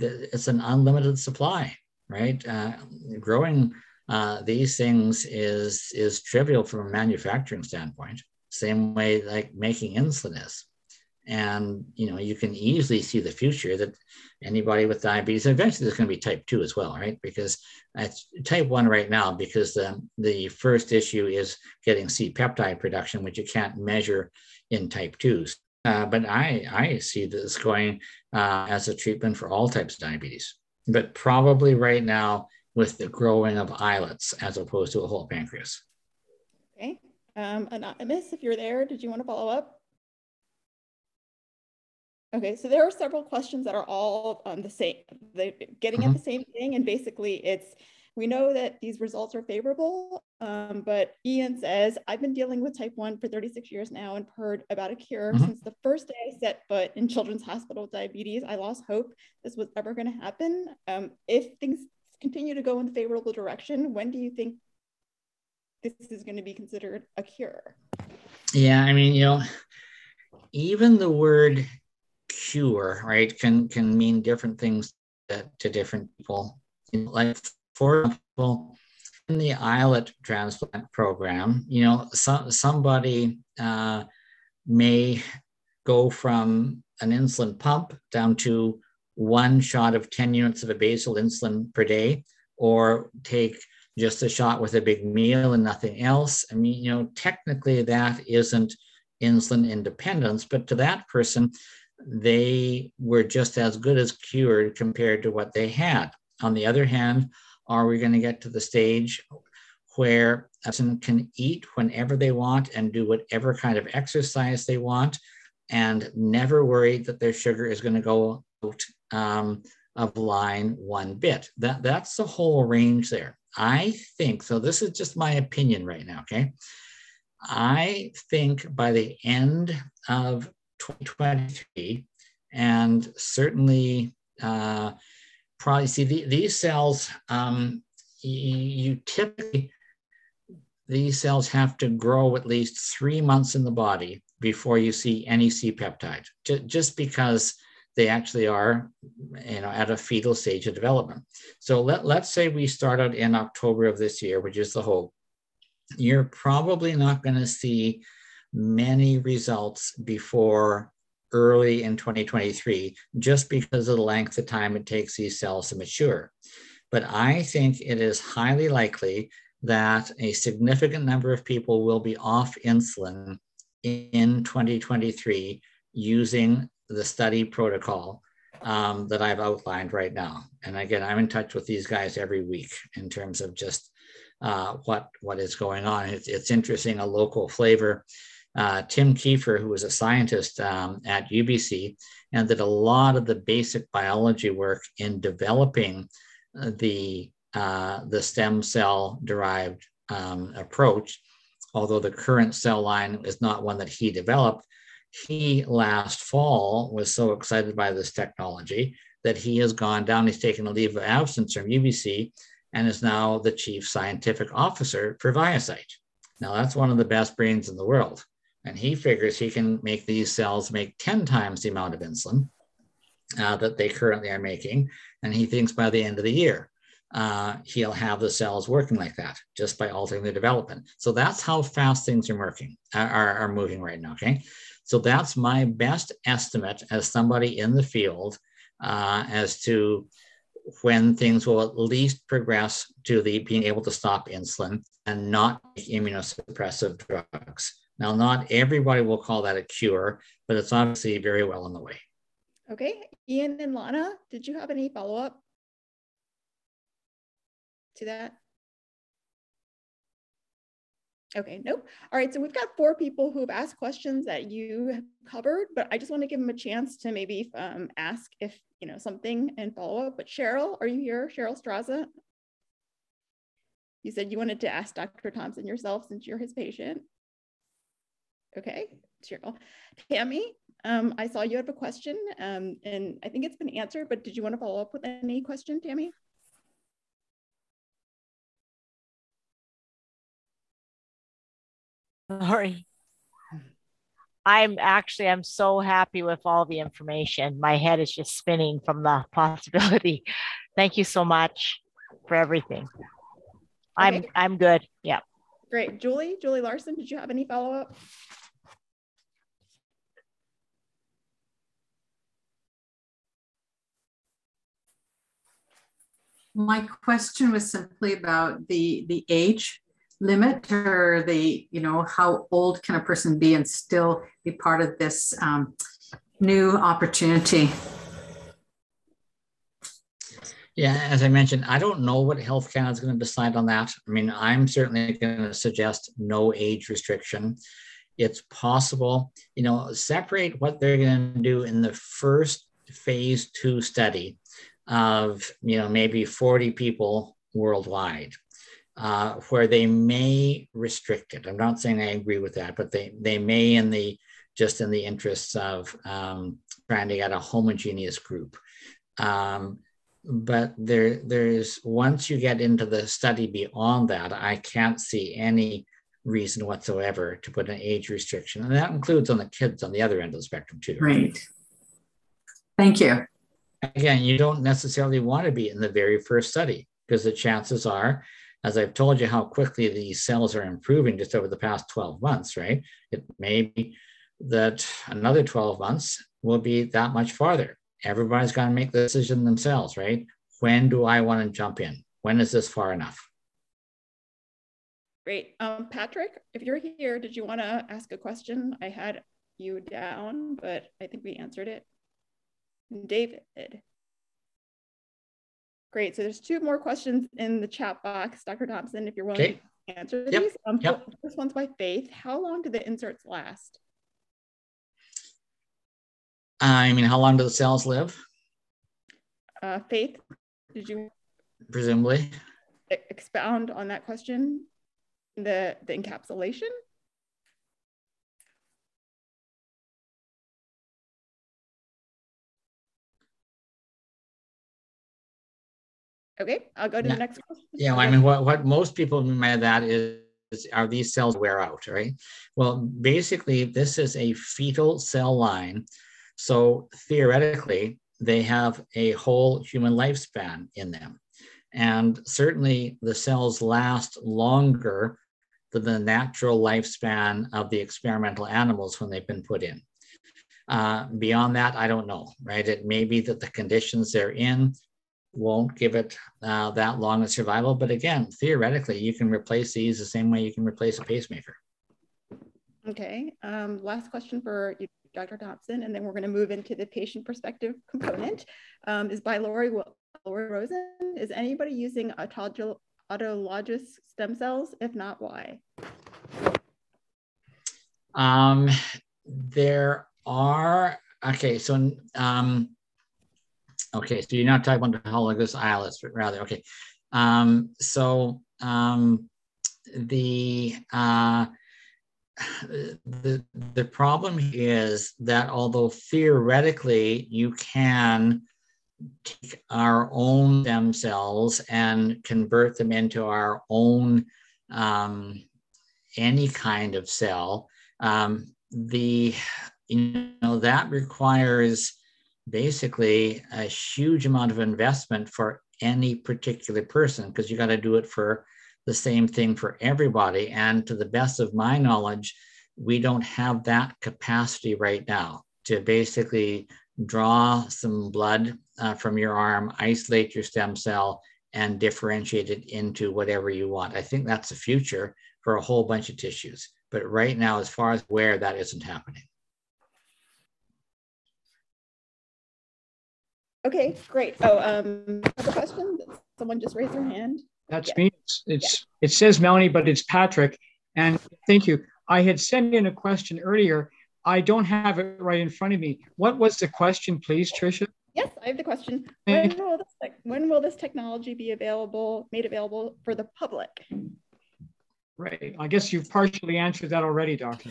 it's an unlimited supply, right? Uh, growing uh, these things is is trivial from a manufacturing standpoint. Same way like making insulin is and you know you can easily see the future that anybody with diabetes eventually there's going to be type 2 as well right? Because it's type 1 right now because the, the first issue is getting c-peptide production which you can't measure in type 2s uh, but i i see this going uh, as a treatment for all types of diabetes but probably right now with the growing of islets as opposed to a whole pancreas. Okay. Um, anonymous if you're there did you want to follow up Okay, so there are several questions that are all um, the same, getting at mm-hmm. the same thing. And basically, it's we know that these results are favorable, um, but Ian says, I've been dealing with type 1 for 36 years now and heard about a cure mm-hmm. since the first day I set foot in Children's Hospital with Diabetes. I lost hope this was ever going to happen. Um, if things continue to go in the favorable direction, when do you think this is going to be considered a cure? Yeah, I mean, you know, even the word cure, right, can can mean different things to, to different people. Like for example, in the islet transplant program, you know, some somebody uh, may go from an insulin pump down to one shot of 10 units of a basal insulin per day, or take just a shot with a big meal and nothing else. I mean, you know, technically that isn't insulin independence, but to that person, they were just as good as cured compared to what they had. On the other hand, are we going to get to the stage where a person can eat whenever they want and do whatever kind of exercise they want and never worry that their sugar is going to go out um, of line one bit? That, that's the whole range there. I think, so this is just my opinion right now, okay? I think by the end of 2023, and certainly uh, probably see the, these cells, um, you, typically, these cells have to grow at least three months in the body before you see any C-peptide, just because they actually are you know, at a fetal stage of development. So let, let's say we start out in October of this year, which is the hope. You're probably not going to see many results before early in 2023, just because of the length of time it takes these cells to mature. But I think it is highly likely that a significant number of people will be off insulin in 2023 using the study protocol um, that I've outlined right now. And again, I'm in touch with these guys every week in terms of just uh, what what is going on. It's, it's interesting, a local flavor. Uh, Tim Kieffer, who was a scientist um, at UBC and did a lot of the basic biology work in developing uh, the uh, the stem cell derived um, approach, although the current cell line is not one that he developed. He last fall was so excited by this technology that he has gone down, he's taken a leave of absence from UBC and is now the chief scientific officer for ViaCyte. Now, that's one of the best brains in the world. And he figures he can make these cells make 10 times the amount of insulin uh, that they currently are making. And he thinks by the end of the year, uh, he'll have the cells working like that just by altering the development. So that's how fast things are working, are, are moving right now. Okay. So that's my best estimate as somebody in the field uh, as to when things will at least progress to the being able to stop insulin and not immunosuppressive drugs. Now, not everybody will call that a cure, but it's obviously very well on the way. Okay, Ian and Lana, did you have any follow up? to that? Okay, nope. All right, so we've got four people who have asked questions that you covered, but I just want to give them a chance to maybe um, ask if, you know, something and follow up. But Cheryl, are you here? Cheryl Straza? You said you wanted to ask Dr. Thompson yourself since you're his patient. Okay, Cheryl. Tammy, um, I saw you have a question um, and I think it's been answered, but did you want to follow up with any question, Tammy? Sorry. I'm actually I'm so happy with all the information. My head is just spinning from the possibility. Thank you so much for everything. Okay. I'm I'm good. Yeah. Great. Julie, Julie Larson, did you have any follow-up? My question was simply about the the age limit or the, you know, how old can a person be and still be part of this um, new opportunity? Yeah, as I mentioned, I don't know what Health Canada is going to decide on that. I mean, I'm certainly going to suggest no age restriction. It's possible, you know, separate what they're going to do in the first phase two study of, you know, maybe 40 people worldwide uh, where they may restrict it. I'm not saying I agree with that, but they, they may in the just in the interests of um, trying to get a homogeneous group. Um, but there, there's once you get into the study beyond that, I can't see any reason whatsoever to put an age restriction, and that includes on the kids on the other end of the spectrum too. Right. Thank you. Again, you don't necessarily want to be in the very first study because the chances are as I've told you how quickly these cells are improving just over the past 12 months, right? It may be that another 12 months will be that much farther. Everybody's got to make the decision themselves, right? When do I want to jump in? When is this far enough? Great. Um, Patrick, if you're here, did you want to ask a question? I had you down, but I think we answered it. David. Great. So there's two more questions in the chat box, Dr. Thompson, if you're willing okay. to answer yep. these. Um, yep. First one's by Faith. How long do the inserts last? I mean, how long do the cells live? Uh, Faith, did you presumably expound on that question? The the encapsulation. Okay, I'll go to the next question. Yeah, well, I mean, what, what most people mean by that is are these cells wear out, right? Well, basically, this is a fetal cell line. So theoretically, they have a whole human lifespan in them. And certainly the cells last longer than the natural lifespan of the experimental animals when they've been put in. Uh, beyond that, I don't know, right? It may be that the conditions they're in won't give it uh, that long a survival. But again, theoretically, you can replace these the same way you can replace a pacemaker. Okay, um, last question for you, Dr. Thompson, and then we're going to move into the patient perspective component. Um, is by Lori, Lori Rosen. Is anybody using autologous stem cells? If not, why? Um, there are, okay, so um, Okay, so you're not talking about the homologous islets, but rather, okay. Um, so um, the, uh, the, the problem is that although theoretically you can take our own stem cells and convert them into our own um, any kind of cell, um, the you know that requires basically a huge amount of investment for any particular person because you got to do it for the same thing for everybody. And to the best of my knowledge, we don't have that capacity right now to basically draw some blood uh, from your arm, isolate your stem cell, and differentiate it into whatever you want. I think that's the future for a whole bunch of tissues. But right now, as far as where that isn't happening. Okay, great. Oh, um, a question? Someone just raised their hand. That's yeah. me. It's, it's yeah. it says Melanie, but it's Patrick. And thank you. I had sent in a question earlier. I don't have it right in front of me. What was the question, please, Tricia? Yes, I have the question. When will this, when will this technology be available, made available for the public? Right. I guess you've partially answered that already, Doctor.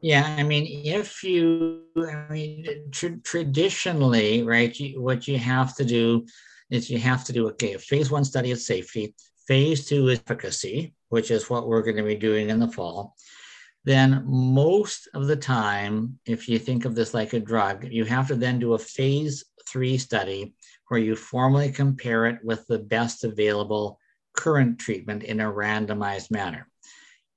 Yeah, I mean, if you, I mean, traditionally, right, you, what you have to do is you have to do okay, a phase one study of safety, phase two is efficacy, which is what we're going to be doing in the fall. Then, most of the time, if you think of this like a drug, you have to then do a phase three study where you formally compare it with the best available current treatment in a randomized manner.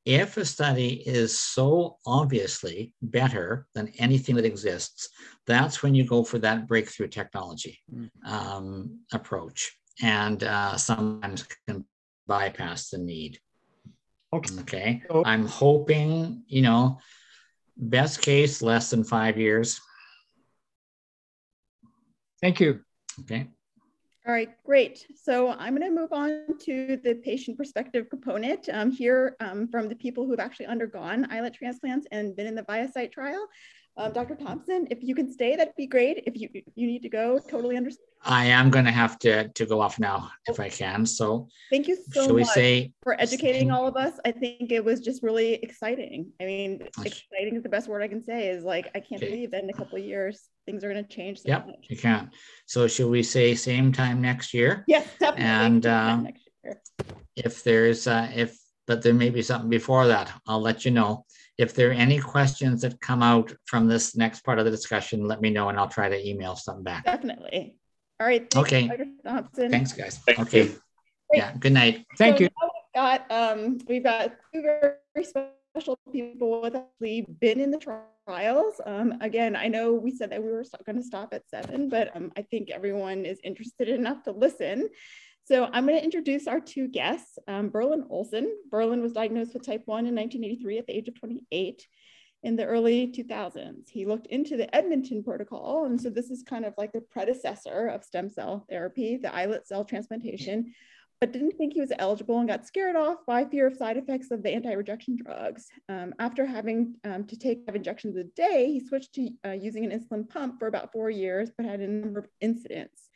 If a study is so obviously better than anything that exists, that's when you go for that breakthrough technology hmm. um, approach and uh, sometimes can bypass the need. Okay. okay. I'm hoping, you know, best case, less than five years. Thank you. Okay. All right, great. So I'm going to move on to the patient perspective component um, here um, from the people who've actually undergone islet transplants and been in the ViaCyte trial. Um, Dr. Thompson, if you can stay, that'd be great. If you you need to go, totally understand. I am going to have to to go off now if I can. So thank you so much say, for educating all of us. I think it was just really exciting. I mean, exciting is the best word I can say. Is like I can't okay. believe that in a couple of years things are going to change. So yep, much. you can. So should we say same time next year? Yes, definitely. And uh, if there's uh, if but there may be something before that, I'll let you know. If there are any questions that come out from this next part of the discussion, let me know and I'll try to email something back. Definitely. All right. okay. Thanks, guys. Thank okay. You. Yeah. Good night. Thank so you. We've got um, we've got two very special people with actually been in the trials. Um, again, I know we said that we were going to stop at seven, but um, I think everyone is interested enough to listen. So I'm going to introduce our two guests, um, Verlyn Olson. Verlyn was diagnosed with type 1 in 1983 at the age of 28 in the early 2000s. He looked into the Edmonton protocol. And so this is kind of like the predecessor of stem cell therapy, the islet cell transplantation, but didn't think he was eligible and got scared off by fear of side effects of the anti-rejection drugs. Um, after having um, to take five injections a day, he switched to uh, using an insulin pump for about four years, but had a number of incidents.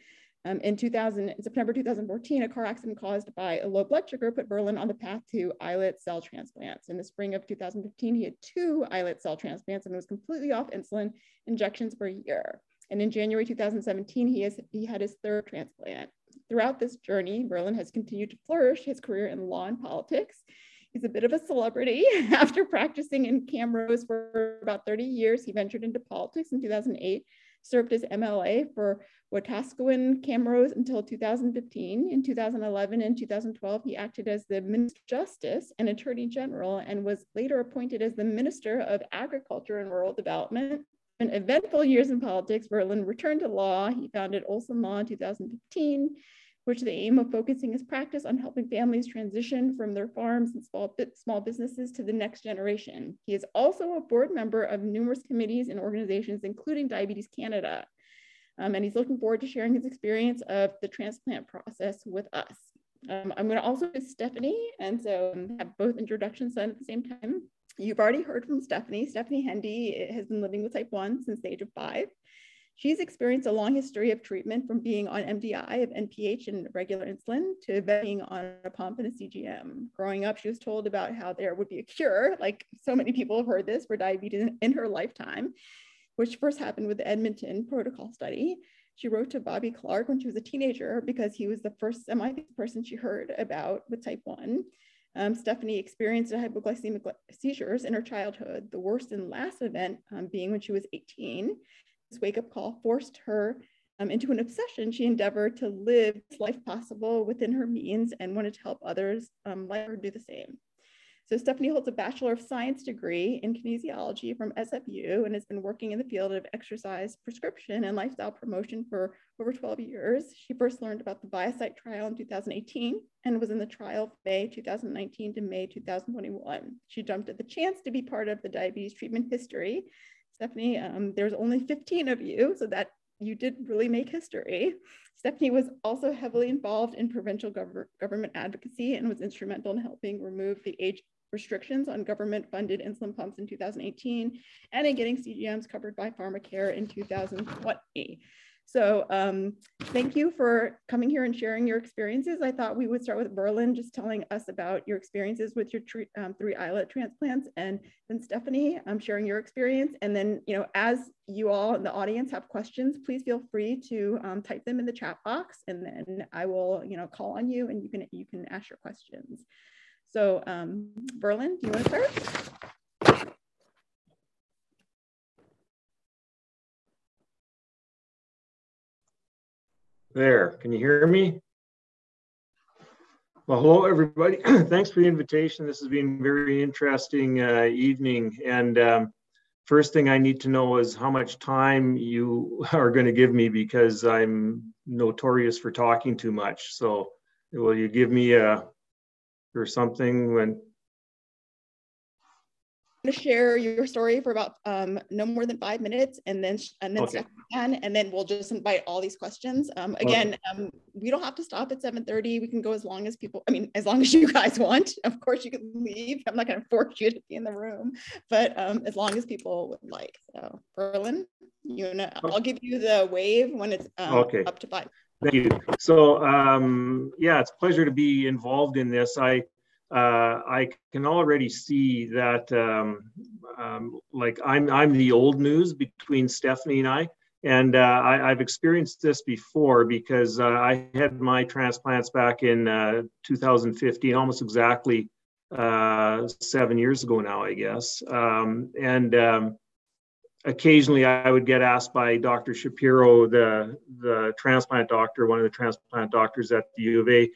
Um, in 2000, in September 2014, a car accident caused by a low blood sugar put Verlyn on the path to islet cell transplants. In the spring of 2015, he had two islet cell transplants and was completely off insulin injections a year. And in January 2017, he, has, he had his third transplant. Throughout this journey, Verlyn has continued to flourish his career in law and politics. He's a bit of a celebrity. After practicing in Camrose for about 30 years, he ventured into politics in 2008, served as MLA for Wetaskiwin Camrose until 2015. In 2011 and 2012, he acted as the Minister of Justice and Attorney General and was later appointed as the Minister of Agriculture and Rural Development. Eventful years in politics, Verlyn returned to law. He founded Olson Law in 2015 which the aim of focusing his practice on helping families transition from their farms and small, small businesses to the next generation. He is also a board member of numerous committees and organizations, including Diabetes Canada. Um, and he's looking forward to sharing his experience of the transplant process with us. Um, I'm going to also Stephanie, and so um, have both introductions done at the same time. You've already heard from Stephanie. Stephanie Hendy eh, has been living with type 1 since the age of five. She's experienced a long history of treatment from being on MDI of NPH and regular insulin to being on a pump and a CGM. Growing up, she was told about how there would be a cure, like so many people have heard this, for diabetes in her lifetime, which first happened with the Edmonton protocol study. She wrote to Bobby Clarke when she was a teenager because he was the first semi person she heard about with type 1. Um, Stephanie experienced hypoglycemic seizures in her childhood, the worst and last event um, being when she was 18. This wake up call forced her um, into an obsession. She endeavored to live life possible within her means and wanted to help others um, like her do the same. So Stephanie holds a Bachelor of Science degree in kinesiology from SFU and has been working in the field of exercise prescription and lifestyle promotion for over 12 years. She first learned about the ViaCyte trial in 2018 and was in the trial from May 2019 to May 2021. She jumped at the chance to be part of the diabetes treatment history Stephanie, um, there's only 15 of you, so that you did really make history. Stephanie was also heavily involved in provincial gov government advocacy and was instrumental in helping remove the age restrictions on government funded insulin pumps in 2018 and in getting CGMs covered by PharmaCare in 2020. So um, thank you for coming here and sharing your experiences. I thought we would start with Verlyn just telling us about your experiences with your um, three islet transplants, and then Stephanie um, sharing your experience. And then, you know, as you all in the audience have questions, please feel free to um, type them in the chat box, and then I will, you know, call on you, and you can you can ask your questions. So, um, Verlyn, do you want to start? There, can you hear me? Well, hello, everybody. Thanks for the invitation. This has been a very interesting uh, evening. And um, first thing I need to know is how much time you are going to give me because I'm notorious for talking too much. So will you give me a or something when to share your story for about um, no more than five minutes, and then and then okay. and then we'll just invite all these questions. Um, again, okay. um, we don't have to stop at seven thirty. We can go as long as people. I mean, as long as you guys want. Of course, you can leave. I'm not going to force you to be in the room, but um, as long as people would like. So, Verlyn you know, I'll give you the wave when it's um, okay. up to five. Thank you. So, um, yeah, it's a pleasure to be involved in this. I uh, I can already see that um, um, like I'm I'm the old news between Stephanie and I, and uh, I, have experienced this before because uh, I had my transplants back in uh, 2015, almost exactly uh, seven years ago now, I guess, um, and. Occasionally, I would get asked by Dr. Shapiro, the the transplant doctor, one of the transplant doctors at the U of A,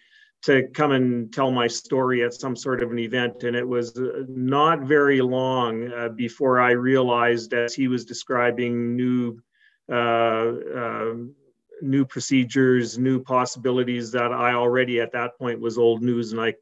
to come and tell my story at some sort of an event. And it was uh, not very long uh, before I realized, as he was describing new, uh, uh, new procedures, new possibilities, that I already at that point was old news, and I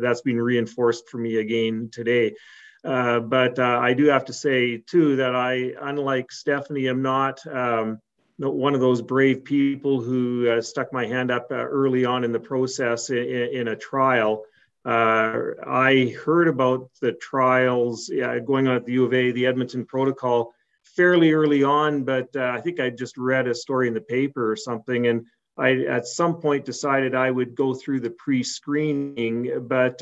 that's been reinforced for me again today. Uh, but uh, I do have to say too that I, unlike Stephanie, am not. Um, one of those brave people who uh, stuck my hand up uh, early on in the process in, in a trial. Uh, I heard about the trials going on at the U of A, the Edmonton Protocol, fairly early on, but I think I just read a story in the paper or something, and I at some point decided I would go through the pre-screening, but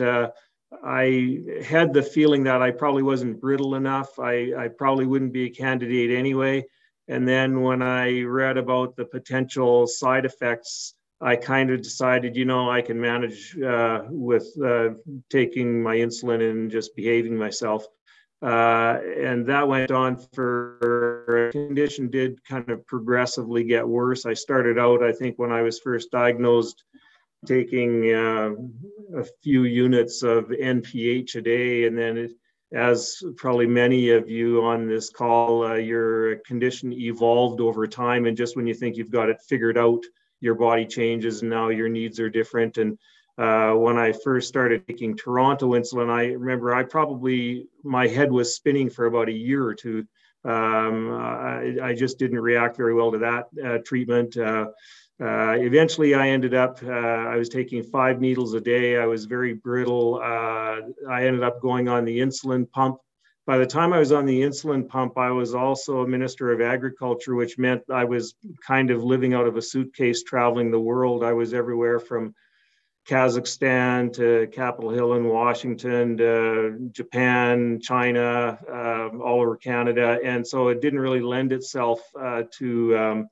I had the feeling that I probably wasn't brittle enough. I, I probably wouldn't be a candidate anyway. And then when I read about the potential side effects I kind of decided, you know, I can manage uh, with uh, taking my insulin and just behaving myself. Uh, and that went on for condition did kind of progressively get worse. I started out, I think, when I was first diagnosed, taking uh, a few units of NPH a day, and then it, as probably many of you on this call, uh, your condition evolved over time. And just when you think you've got it figured out, your body changes and now your needs are different. And uh, when I first started taking Toronto insulin, I remember I probably, my head was spinning for about a year or two. Um, I, I, just didn't react very well to that uh, treatment. Uh, eventually, I ended up, uh, I was taking five needles a day. I was very brittle. Uh, I ended up going on the insulin pump by the time I was on the insulin pump, I was also a minister of agriculture, which meant I was kind of living out of a suitcase traveling the world. I was everywhere from Kazakhstan to Capitol Hill in Washington, to Japan, China, uh, all over Canada. And so it didn't really lend itself uh, to um,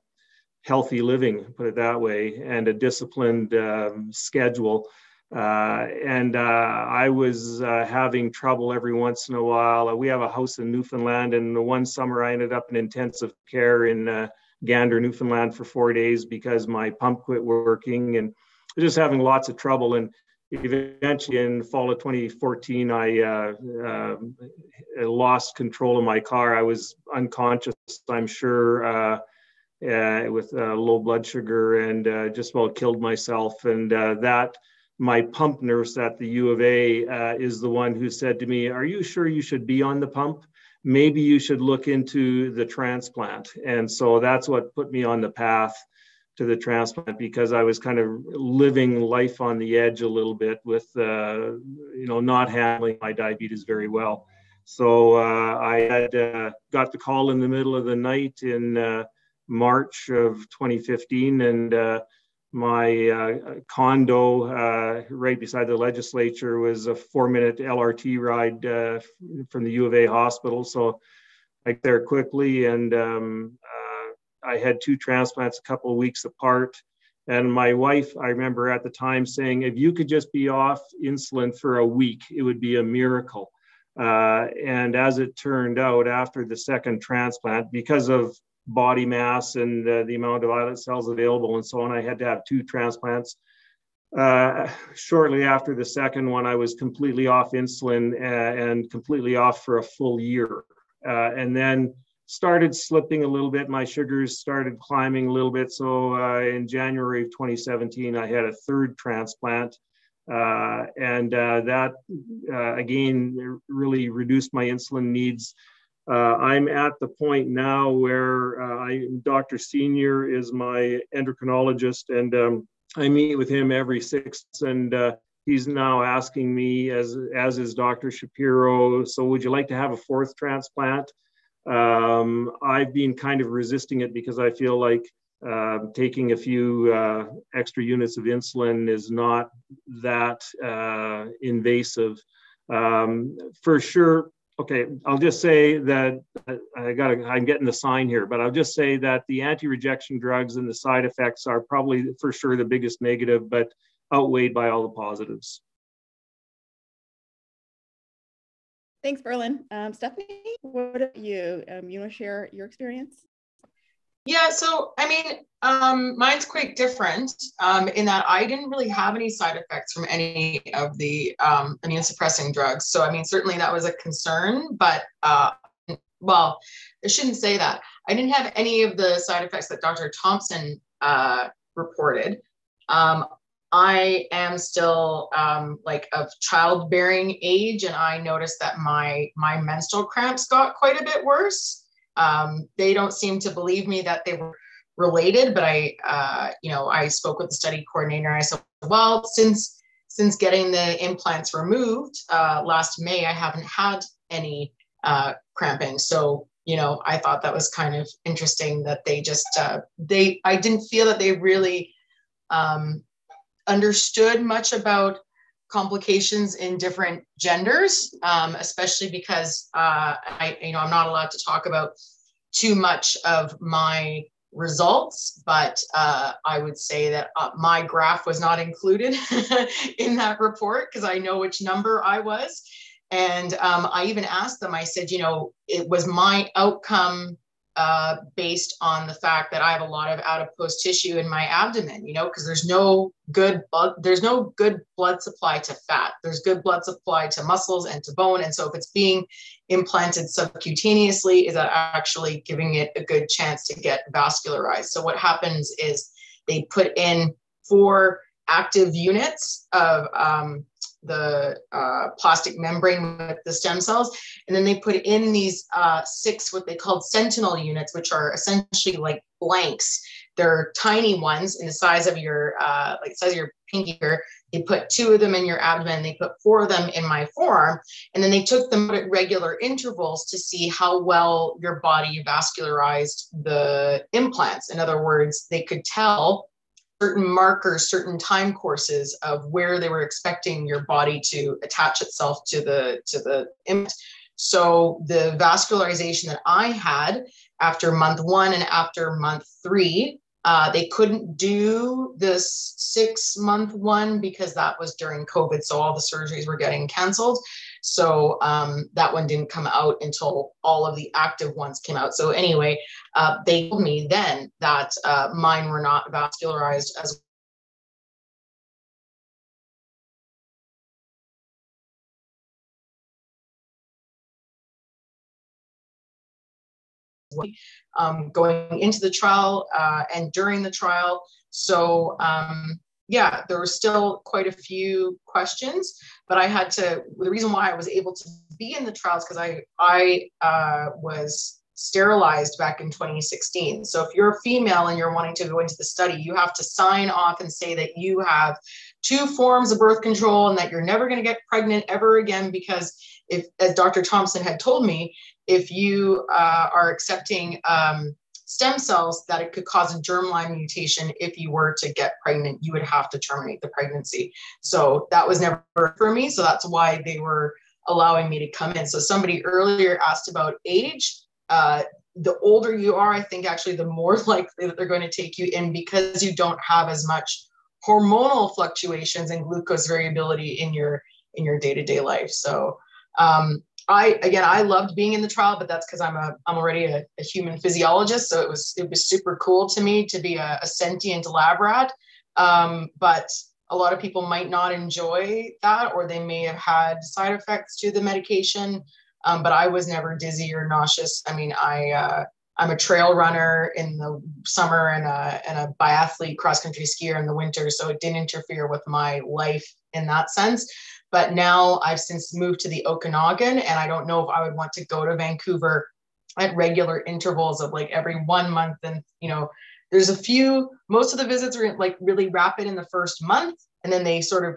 healthy living, put it that way, and a disciplined um, schedule. Uh, and uh, I was uh, having trouble every once in a while. Uh, we have a house in Newfoundland, and the one summer I ended up in intensive care in uh, Gander, Newfoundland for four days because my pump quit working and just having lots of trouble. And eventually, in fall of 2014, I uh, lost control of my car. I was unconscious, I'm sure. With low blood sugar and just about killed myself, and that my pump nurse at the U of A uh, is the one who said to me, Are you sure you should be on the pump? Maybe you should look into the transplant. And so that's what put me on the path to the transplant because I was kind of living life on the edge a little bit with, uh, you know, not handling my diabetes very well. So uh, I had uh, got the call in the middle of the night in uh, March of 2015 and uh, my uh, condo uh, right beside the legislature was a four minute LRT ride uh, from the U of A hospital. So I got there quickly and um, uh, I had two transplants a couple of weeks apart. And my wife, I remember at the time saying, if you could just be off insulin for a week, it would be a miracle. Uh, and as it turned out, after the second transplant, because of body mass and uh, the amount of islet cells available and so on. I had to have two transplants. Uh, shortly after the second one, I was completely off insulin and, uh, and completely off for a full year. Uh, and then started slipping a little bit. My sugars started climbing a little bit. So uh, in January of 2017, I had a third transplant. Uh, and that again really reduced my insulin needs uh, I'm at the point now where uh, I, Dr. Senior is my endocrinologist, and um, I meet with him every six, and uh, he's now asking me, as as is Dr. Shapiro, so would you like to have a fourth transplant? Um, I've been kind of resisting it because I feel like uh, taking a few uh, extra units of insulin is not that uh, invasive. Um, for sure, okay, I'll just say that I got I'm getting the sign here, but I'll just say that the anti-rejection drugs and the side effects are probably for sure the biggest negative, but outweighed by all the positives. Thanks, Verlyn. Um, Stephanie, what about you? Um, you want to share your experience? Yeah, so I mean, um, mine's quite different um, in that I didn't really have any side effects from any of the um, immune suppressing drugs. So I mean, certainly that was a concern, but uh, well, I shouldn't say that. I didn't have any of the side effects that Dr. Thompson uh, reported. Um, I am still um, like of childbearing age, and I noticed that my my menstrual cramps got quite a bit worse. Um, they don't seem to believe me that they were related, but I, uh, you know, I spoke with the study coordinator. I said, well, since since getting the implants removed uh, last May, I haven't had any uh, cramping. So, you know, I thought that was kind of interesting that they just uh, they. I didn't feel that they really um, understood much about complications in different genders, um, especially because uh, I, you know, I'm not allowed to talk about too much of my results, but uh, I would say that uh, my graph was not included in that report because I know which number I was. And um, I even asked them, I said, you know, it was my outcome uh, based on the fact that I have a lot of adipose tissue in my abdomen, you know, because there's no good blood, there's no good blood supply to fat. There's good blood supply to muscles and to bone. And so if it's being implanted subcutaneously, is that actually giving it a good chance to get vascularized? So what happens is they put in four active units of um, the uh, plastic membrane with the stem cells. And then they put in these uh, six, what they called sentinel units, which are essentially like blanks. They're tiny ones in the size of your, uh, like size of your pinky here. They put two of them in your abdomen. They put four of them in my forearm. And then they took them at regular intervals to see how well your body vascularized the implants. In other words, they could tell certain markers, certain time courses of where they were expecting your body to attach itself to the to the implant. So the vascularization that I had after month one and after month three, uh, they couldn't do this six month one because that was during COVID. So all the surgeries were getting canceled. So um, that one didn't come out until all of the active ones came out. So anyway, uh, they told me then that uh, mine were not vascularized as um, going into the trial uh, and during the trial. So um, yeah, there were still quite a few questions, but I had to. The reason why I was able to be in the trials because I I uh, was sterilized back in 2016. So if you're a female and you're wanting to go into the study, you have to sign off and say that you have two forms of birth control and that you're never going to get pregnant ever again because if as Dr. Thompson had told me, if you uh, are accepting um, stem cells that it could cause a germline mutation if you were to get pregnant you would have to terminate the pregnancy. So that was never for me so that's why they were allowing me to come in. So somebody earlier asked about age. Uh, the older you are i think actually the more likely that they're going to take you in because you don't have as much hormonal fluctuations and glucose variability in your in your day-to-day life. So um, I again I loved being in the trial, but that's because I'm a I'm already a, a, human physiologist, so it was it was super cool to me to be a, a sentient lab rat. Um, but a lot of people might not enjoy that, or they may have had side effects to the medication. Um, but I was never dizzy or nauseous. I mean, I uh, I'm a trail runner in the summer and a and a biathlete cross country skier in the winter, so it didn't interfere with my life in that sense. But now I've since moved to the Okanagan, and I don't know if I would want to go to Vancouver at regular intervals of like every one month. And, you know, there's a few, most of the visits are like really rapid in the first month, and then they sort of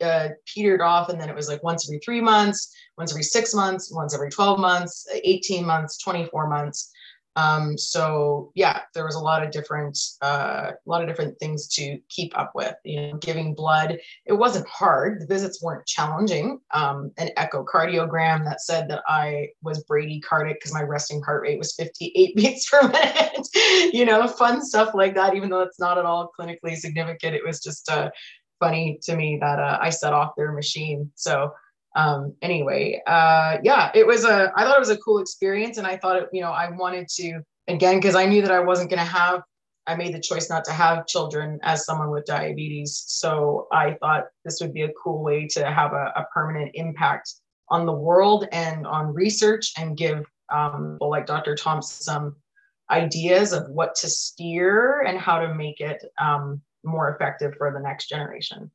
uh, petered off. And then it was like once every three months, once every six months, once every 12 months, 18 months, 24 months. Um, so yeah, there was a lot of different, uh, a lot of different things to keep up with. You know, giving blood. It wasn't hard. The visits weren't challenging. Um, an echocardiogram that said that I was bradycardic because my resting heart rate was 58 beats per minute. you know, fun stuff like that. Even though it's not at all clinically significant, it was just uh, funny to me that uh, I set off their machine. So um, anyway, uh, yeah, it was a, I thought it was a cool experience. And I thought, it, you know, I wanted to, again, because I knew that I wasn't going to have, I made the choice not to have children as someone with diabetes. So I thought this would be a cool way to have a, a permanent impact on the world and on research and give um, people like Dr. Thompson some ideas of what to steer and how to make it um, more effective for the next generation.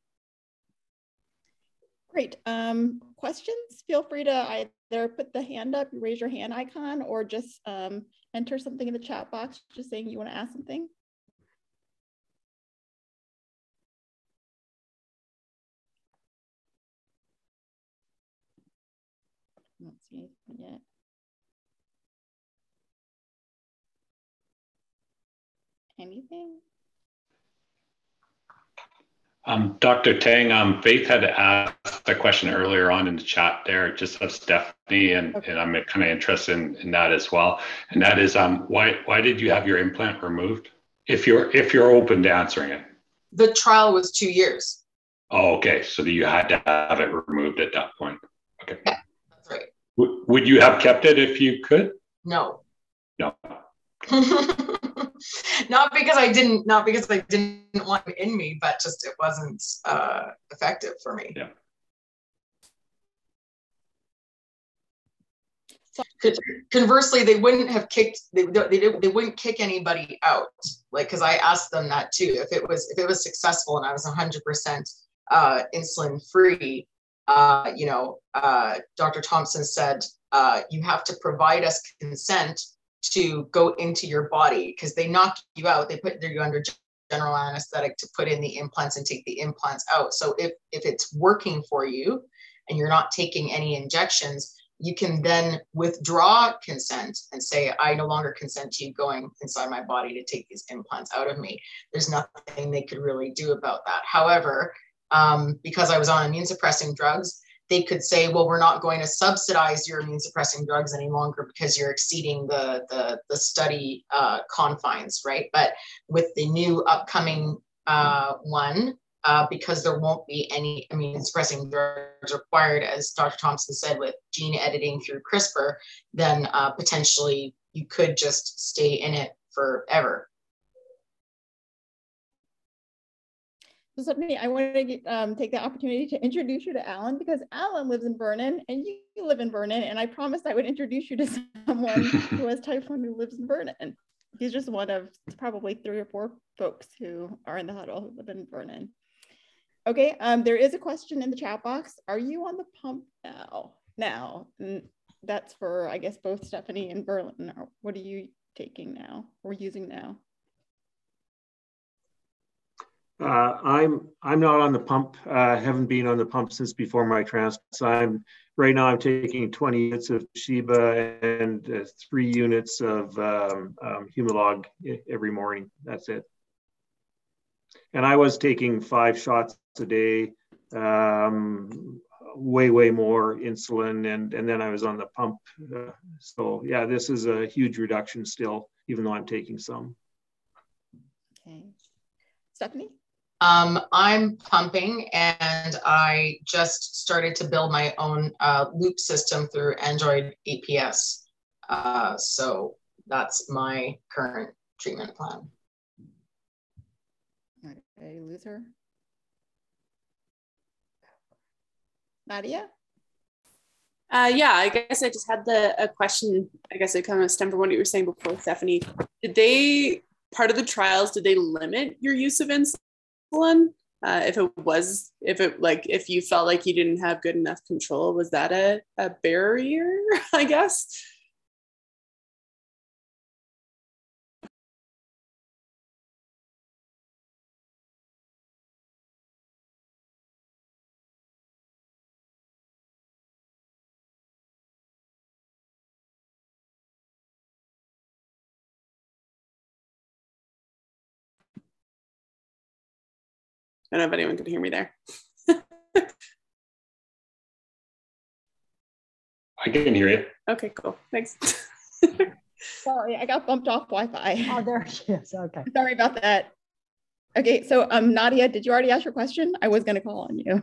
Great. Um, questions? Feel free to either put the hand up, raise your hand icon, or just um, enter something in the chat box just saying you want to ask something. Anything yet. Anything? Um, Dr. Tang, um, Faith had asked a question earlier on in the chat there, just of Stephanie, and, and I'm kind of interested in, in that as well. And that is, um, why why did you have your implant removed? If you're if you're open to answering it. The trial was two years. Oh, okay. So you had to have it removed at that point. Okay. Yeah, that's right. W- would you have kept it if you could? No. No. not because I didn't, not because I didn't want it in me, but just it wasn't uh, effective for me. Yeah. Conversely, they wouldn't have kicked. They they, they wouldn't kick anybody out. Like because I asked them that too. If it was if it was successful and I was 100 percent uh, insulin free, uh, you know, uh, Dr. Thompson said uh, you have to provide us consent to go into your body because they knock you out. They put you under general anesthetic to put in the implants and take the implants out. So if if it's working for you and you're not taking any injections, you can then withdraw consent and say, I no longer consent to you going inside my body to take these implants out of me. There's nothing they could really do about that. However, um, because I was on immune suppressing drugs, they could say, well, we're not going to subsidize your immune suppressing drugs any longer because you're exceeding the, the, the study uh, confines, right? But with the new upcoming uh, one, uh, because there won't be any immune suppressing drugs required, as Dr. Thompson said, with gene editing through CRISPR, then uh, potentially you could just stay in it forever. So Stephanie, I want to um, take the opportunity to introduce you to Alan because Alan lives in Vernon and you live in Vernon. And I promised I would introduce you to someone who has type 1 who lives in Vernon. He's just one of probably three or four folks who are in the huddle who live in Vernon. Okay, um, there is a question in the chat box. Are you on the pump now? Now, and that's for, I guess, both Stephanie and Verlyn. What are you taking now or using now? Uh, I'm I'm not on the pump. Uh, haven't been on the pump since before my transplant. I'm right now. I'm taking 20 units of Tresiba and uh, three units of um, um, Humalog every morning. That's it. And I was taking five shots a day, um, way way more insulin, and and then I was on the pump. Uh, so yeah, this is a huge reduction still, even though I'm taking some. Okay, Stephanie. Um, I'm pumping and I just started to build my own uh, loop system through Android APS. Uh, so that's my current treatment plan. Okay, Luther. Nadia? Uh, yeah, I guess I just had the a question. I guess it kind of stemmed from what you were saying before, Stephanie. Did they part of the trials? Did they limit your use of insulin? One uh, if it was if it like if you felt like you didn't have good enough control was that a, a barrier i guess I don't know if anyone could hear me there. I can hear you. Okay, cool. Thanks. Sorry, I got bumped off Wi-Fi. Oh, there she is. Okay. Sorry about that. Okay, so um, Nadia, did you already ask your question? I was going to call on you.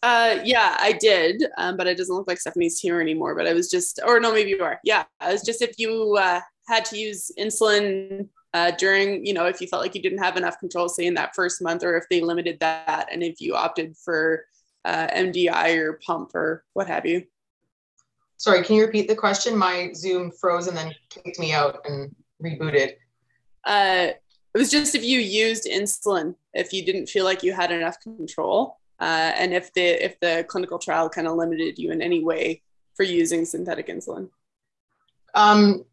Uh, yeah, I did, um, but it doesn't look like Stephanie's here anymore. But I was just, or no, maybe you are. Yeah, I was just if you uh, had to use insulin uh, during, you know, if you felt like you didn't have enough control, say in that first month, or if they limited that, and if you opted for uh, MDI or pump or what have you. Sorry, can you repeat the question? My Zoom froze and then kicked me out and rebooted. Uh, it was just if you used insulin, if you didn't feel like you had enough control, uh, and if the if the clinical trial kind of limited you in any way for using synthetic insulin. Um,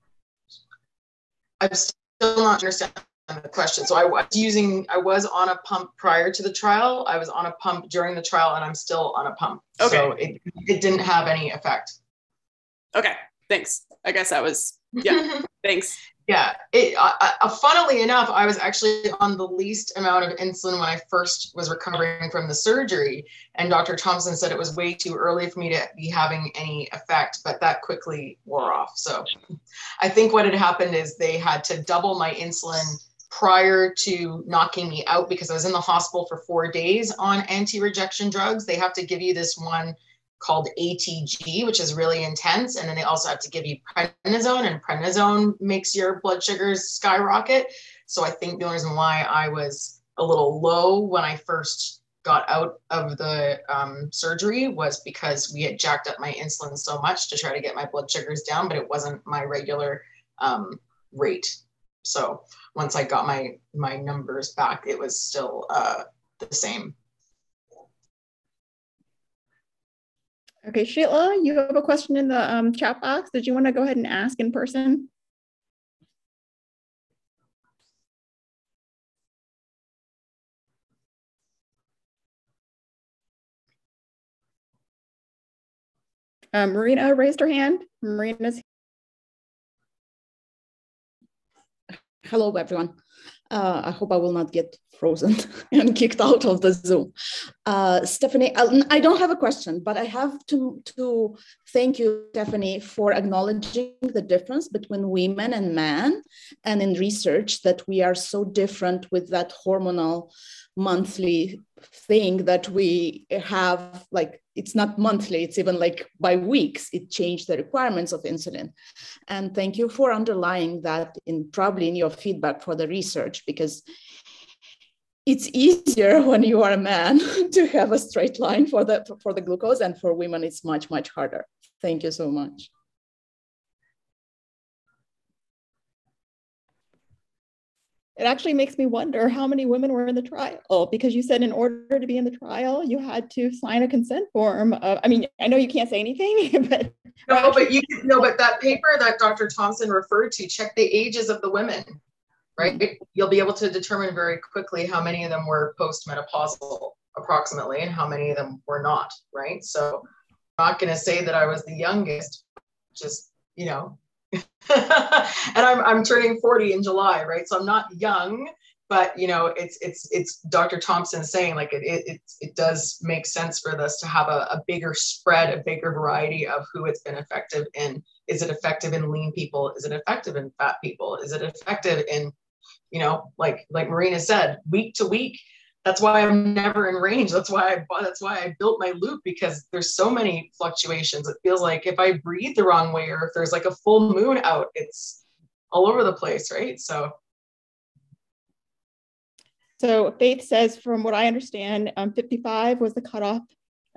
I'm still not understanding the question. So I was using, I was on a pump prior to the trial. I was on a pump during the trial, and I'm still on a pump. Okay. So it, it didn't have any effect. Okay. Thanks. I guess that was yeah. thanks. Yeah, it, uh, uh, funnily enough, I was actually on the least amount of insulin when I first was recovering from the surgery. And Dr. Thompson said it was way too early for me to be having any effect, but that quickly wore off. So I think what had happened is they had to double my insulin prior to knocking me out because I was in the hospital for four days on anti rejection drugs. They have to give you this one called ATG, which is really intense. And then they also have to give you prednisone, and prednisone makes your blood sugars skyrocket. So I think the only reason why I was a little low when I first got out of the um, surgery was because we had jacked up my insulin so much to try to get my blood sugars down, but it wasn't my regular um, rate. So once I got my my numbers back, it was still uh, the same. Okay, Sheila, you have a question in the um, chat box. Did you want to go ahead and ask in person? Um, Marina raised her hand. Marina's. Hello, everyone. Uh, I hope I will not get frozen and kicked out of the Zoom. Uh, Stephanie, I don't have a question, but I have to, to thank you, Stephanie, for acknowledging the difference between women and men, and in research that we are so different with that hormonal monthly thing that we have like it's not monthly it's even like by weeks it changed the requirements of insulin. And thank you for underlying that in probably in your feedback for the research because it's easier when you are a man to have a straight line for the for the glucose and for women it's much much harder. Thank you so much it actually makes me wonder how many women were in the trial because you said in order to be in the trial you had to sign a consent form of, i mean i know you can't say anything but no but you know but that paper that dr thompson referred to check the ages of the women right? You'll be able to determine very quickly how many of them were postmenopausal approximately and how many of them were not right? So i'm not going to say that i was the youngest just you know and I'm, I'm turning 40 in July, right? So I'm not young, but you know, it's it's it's Dr. Thompson saying like it it it does make sense for us to have a, a bigger spread, a bigger variety of who it's been effective in. Is it effective in lean people? Is it effective in fat people? Is it effective in, you know, like like Marina said, week to week? That's why I'm never in range. That's why I that's why I built my loop because there's so many fluctuations. It feels like if I breathe the wrong way or if there's like a full moon out, it's all over the place, right? So so Faith says, from what I understand, um, 55 was the cutoff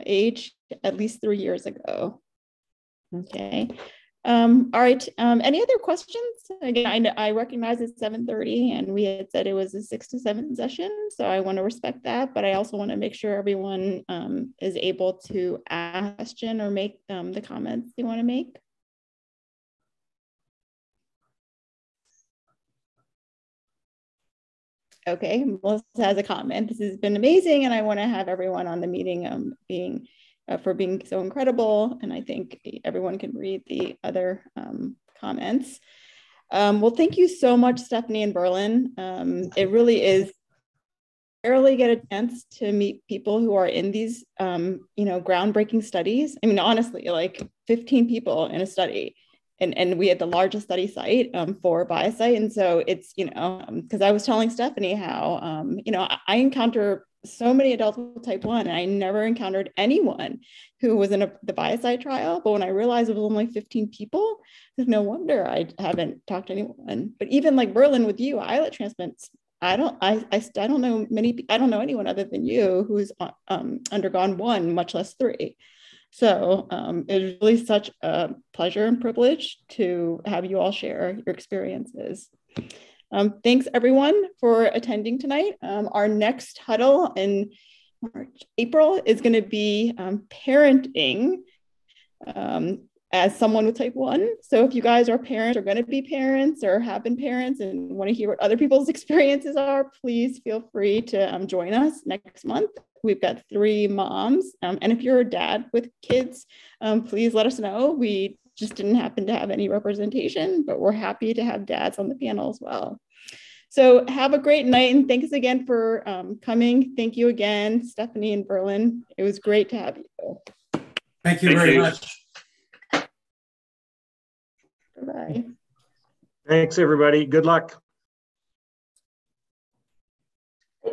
age at least three years ago. Okay. Um, all right. Um, any other questions? Again, I, I recognize it's 7.30 and we had said it was a six to seven session. So I want to respect that, but I also want to make sure everyone um, is able to ask question or make um, the comments they want to make. Okay, Melissa has a comment. This has been amazing and I want to have everyone on the meeting um, being uh, for being so incredible. And I think everyone can read the other um, comments. Um, well, thank you so much, Stephanie and Verlyn. Um, it really is rarely get a chance to meet people who are in these, um, you know, groundbreaking studies. I mean, honestly, like 15 people in a study. And, and we had the largest study site um, for ViaCyte. And so it's, you know, because um, I was telling Stephanie how, you know, I, I encounter so many adults with type 1 and i never encountered anyone who was in a, the ViaCyte trial but when i realized it was only 15 people no wonder i haven't talked to anyone. But even like Verlyn with you islet transplants i don't i i, I don't know many i don't know anyone other than you who's um, undergone one much less three. So um, it's really such a pleasure and privilege to have you all share your experiences um, thanks everyone for attending tonight. Um, our next huddle in March, April is going to be um, parenting um, as someone with type 1. So if you guys are parents or going to be parents or have been parents and want to hear what other people's experiences are, please feel free to um, join us next month. We've got three moms. Um, and if you're a dad with kids, please let us know. We just didn't happen to have any representation, but we're happy to have dads on the panel as well. So have a great night and thanks again for um, coming. Thank you again, Stephanie and Verlyn. It was great to have you. Thank you Thank very you. much. Bye. Thanks, everybody. Good luck.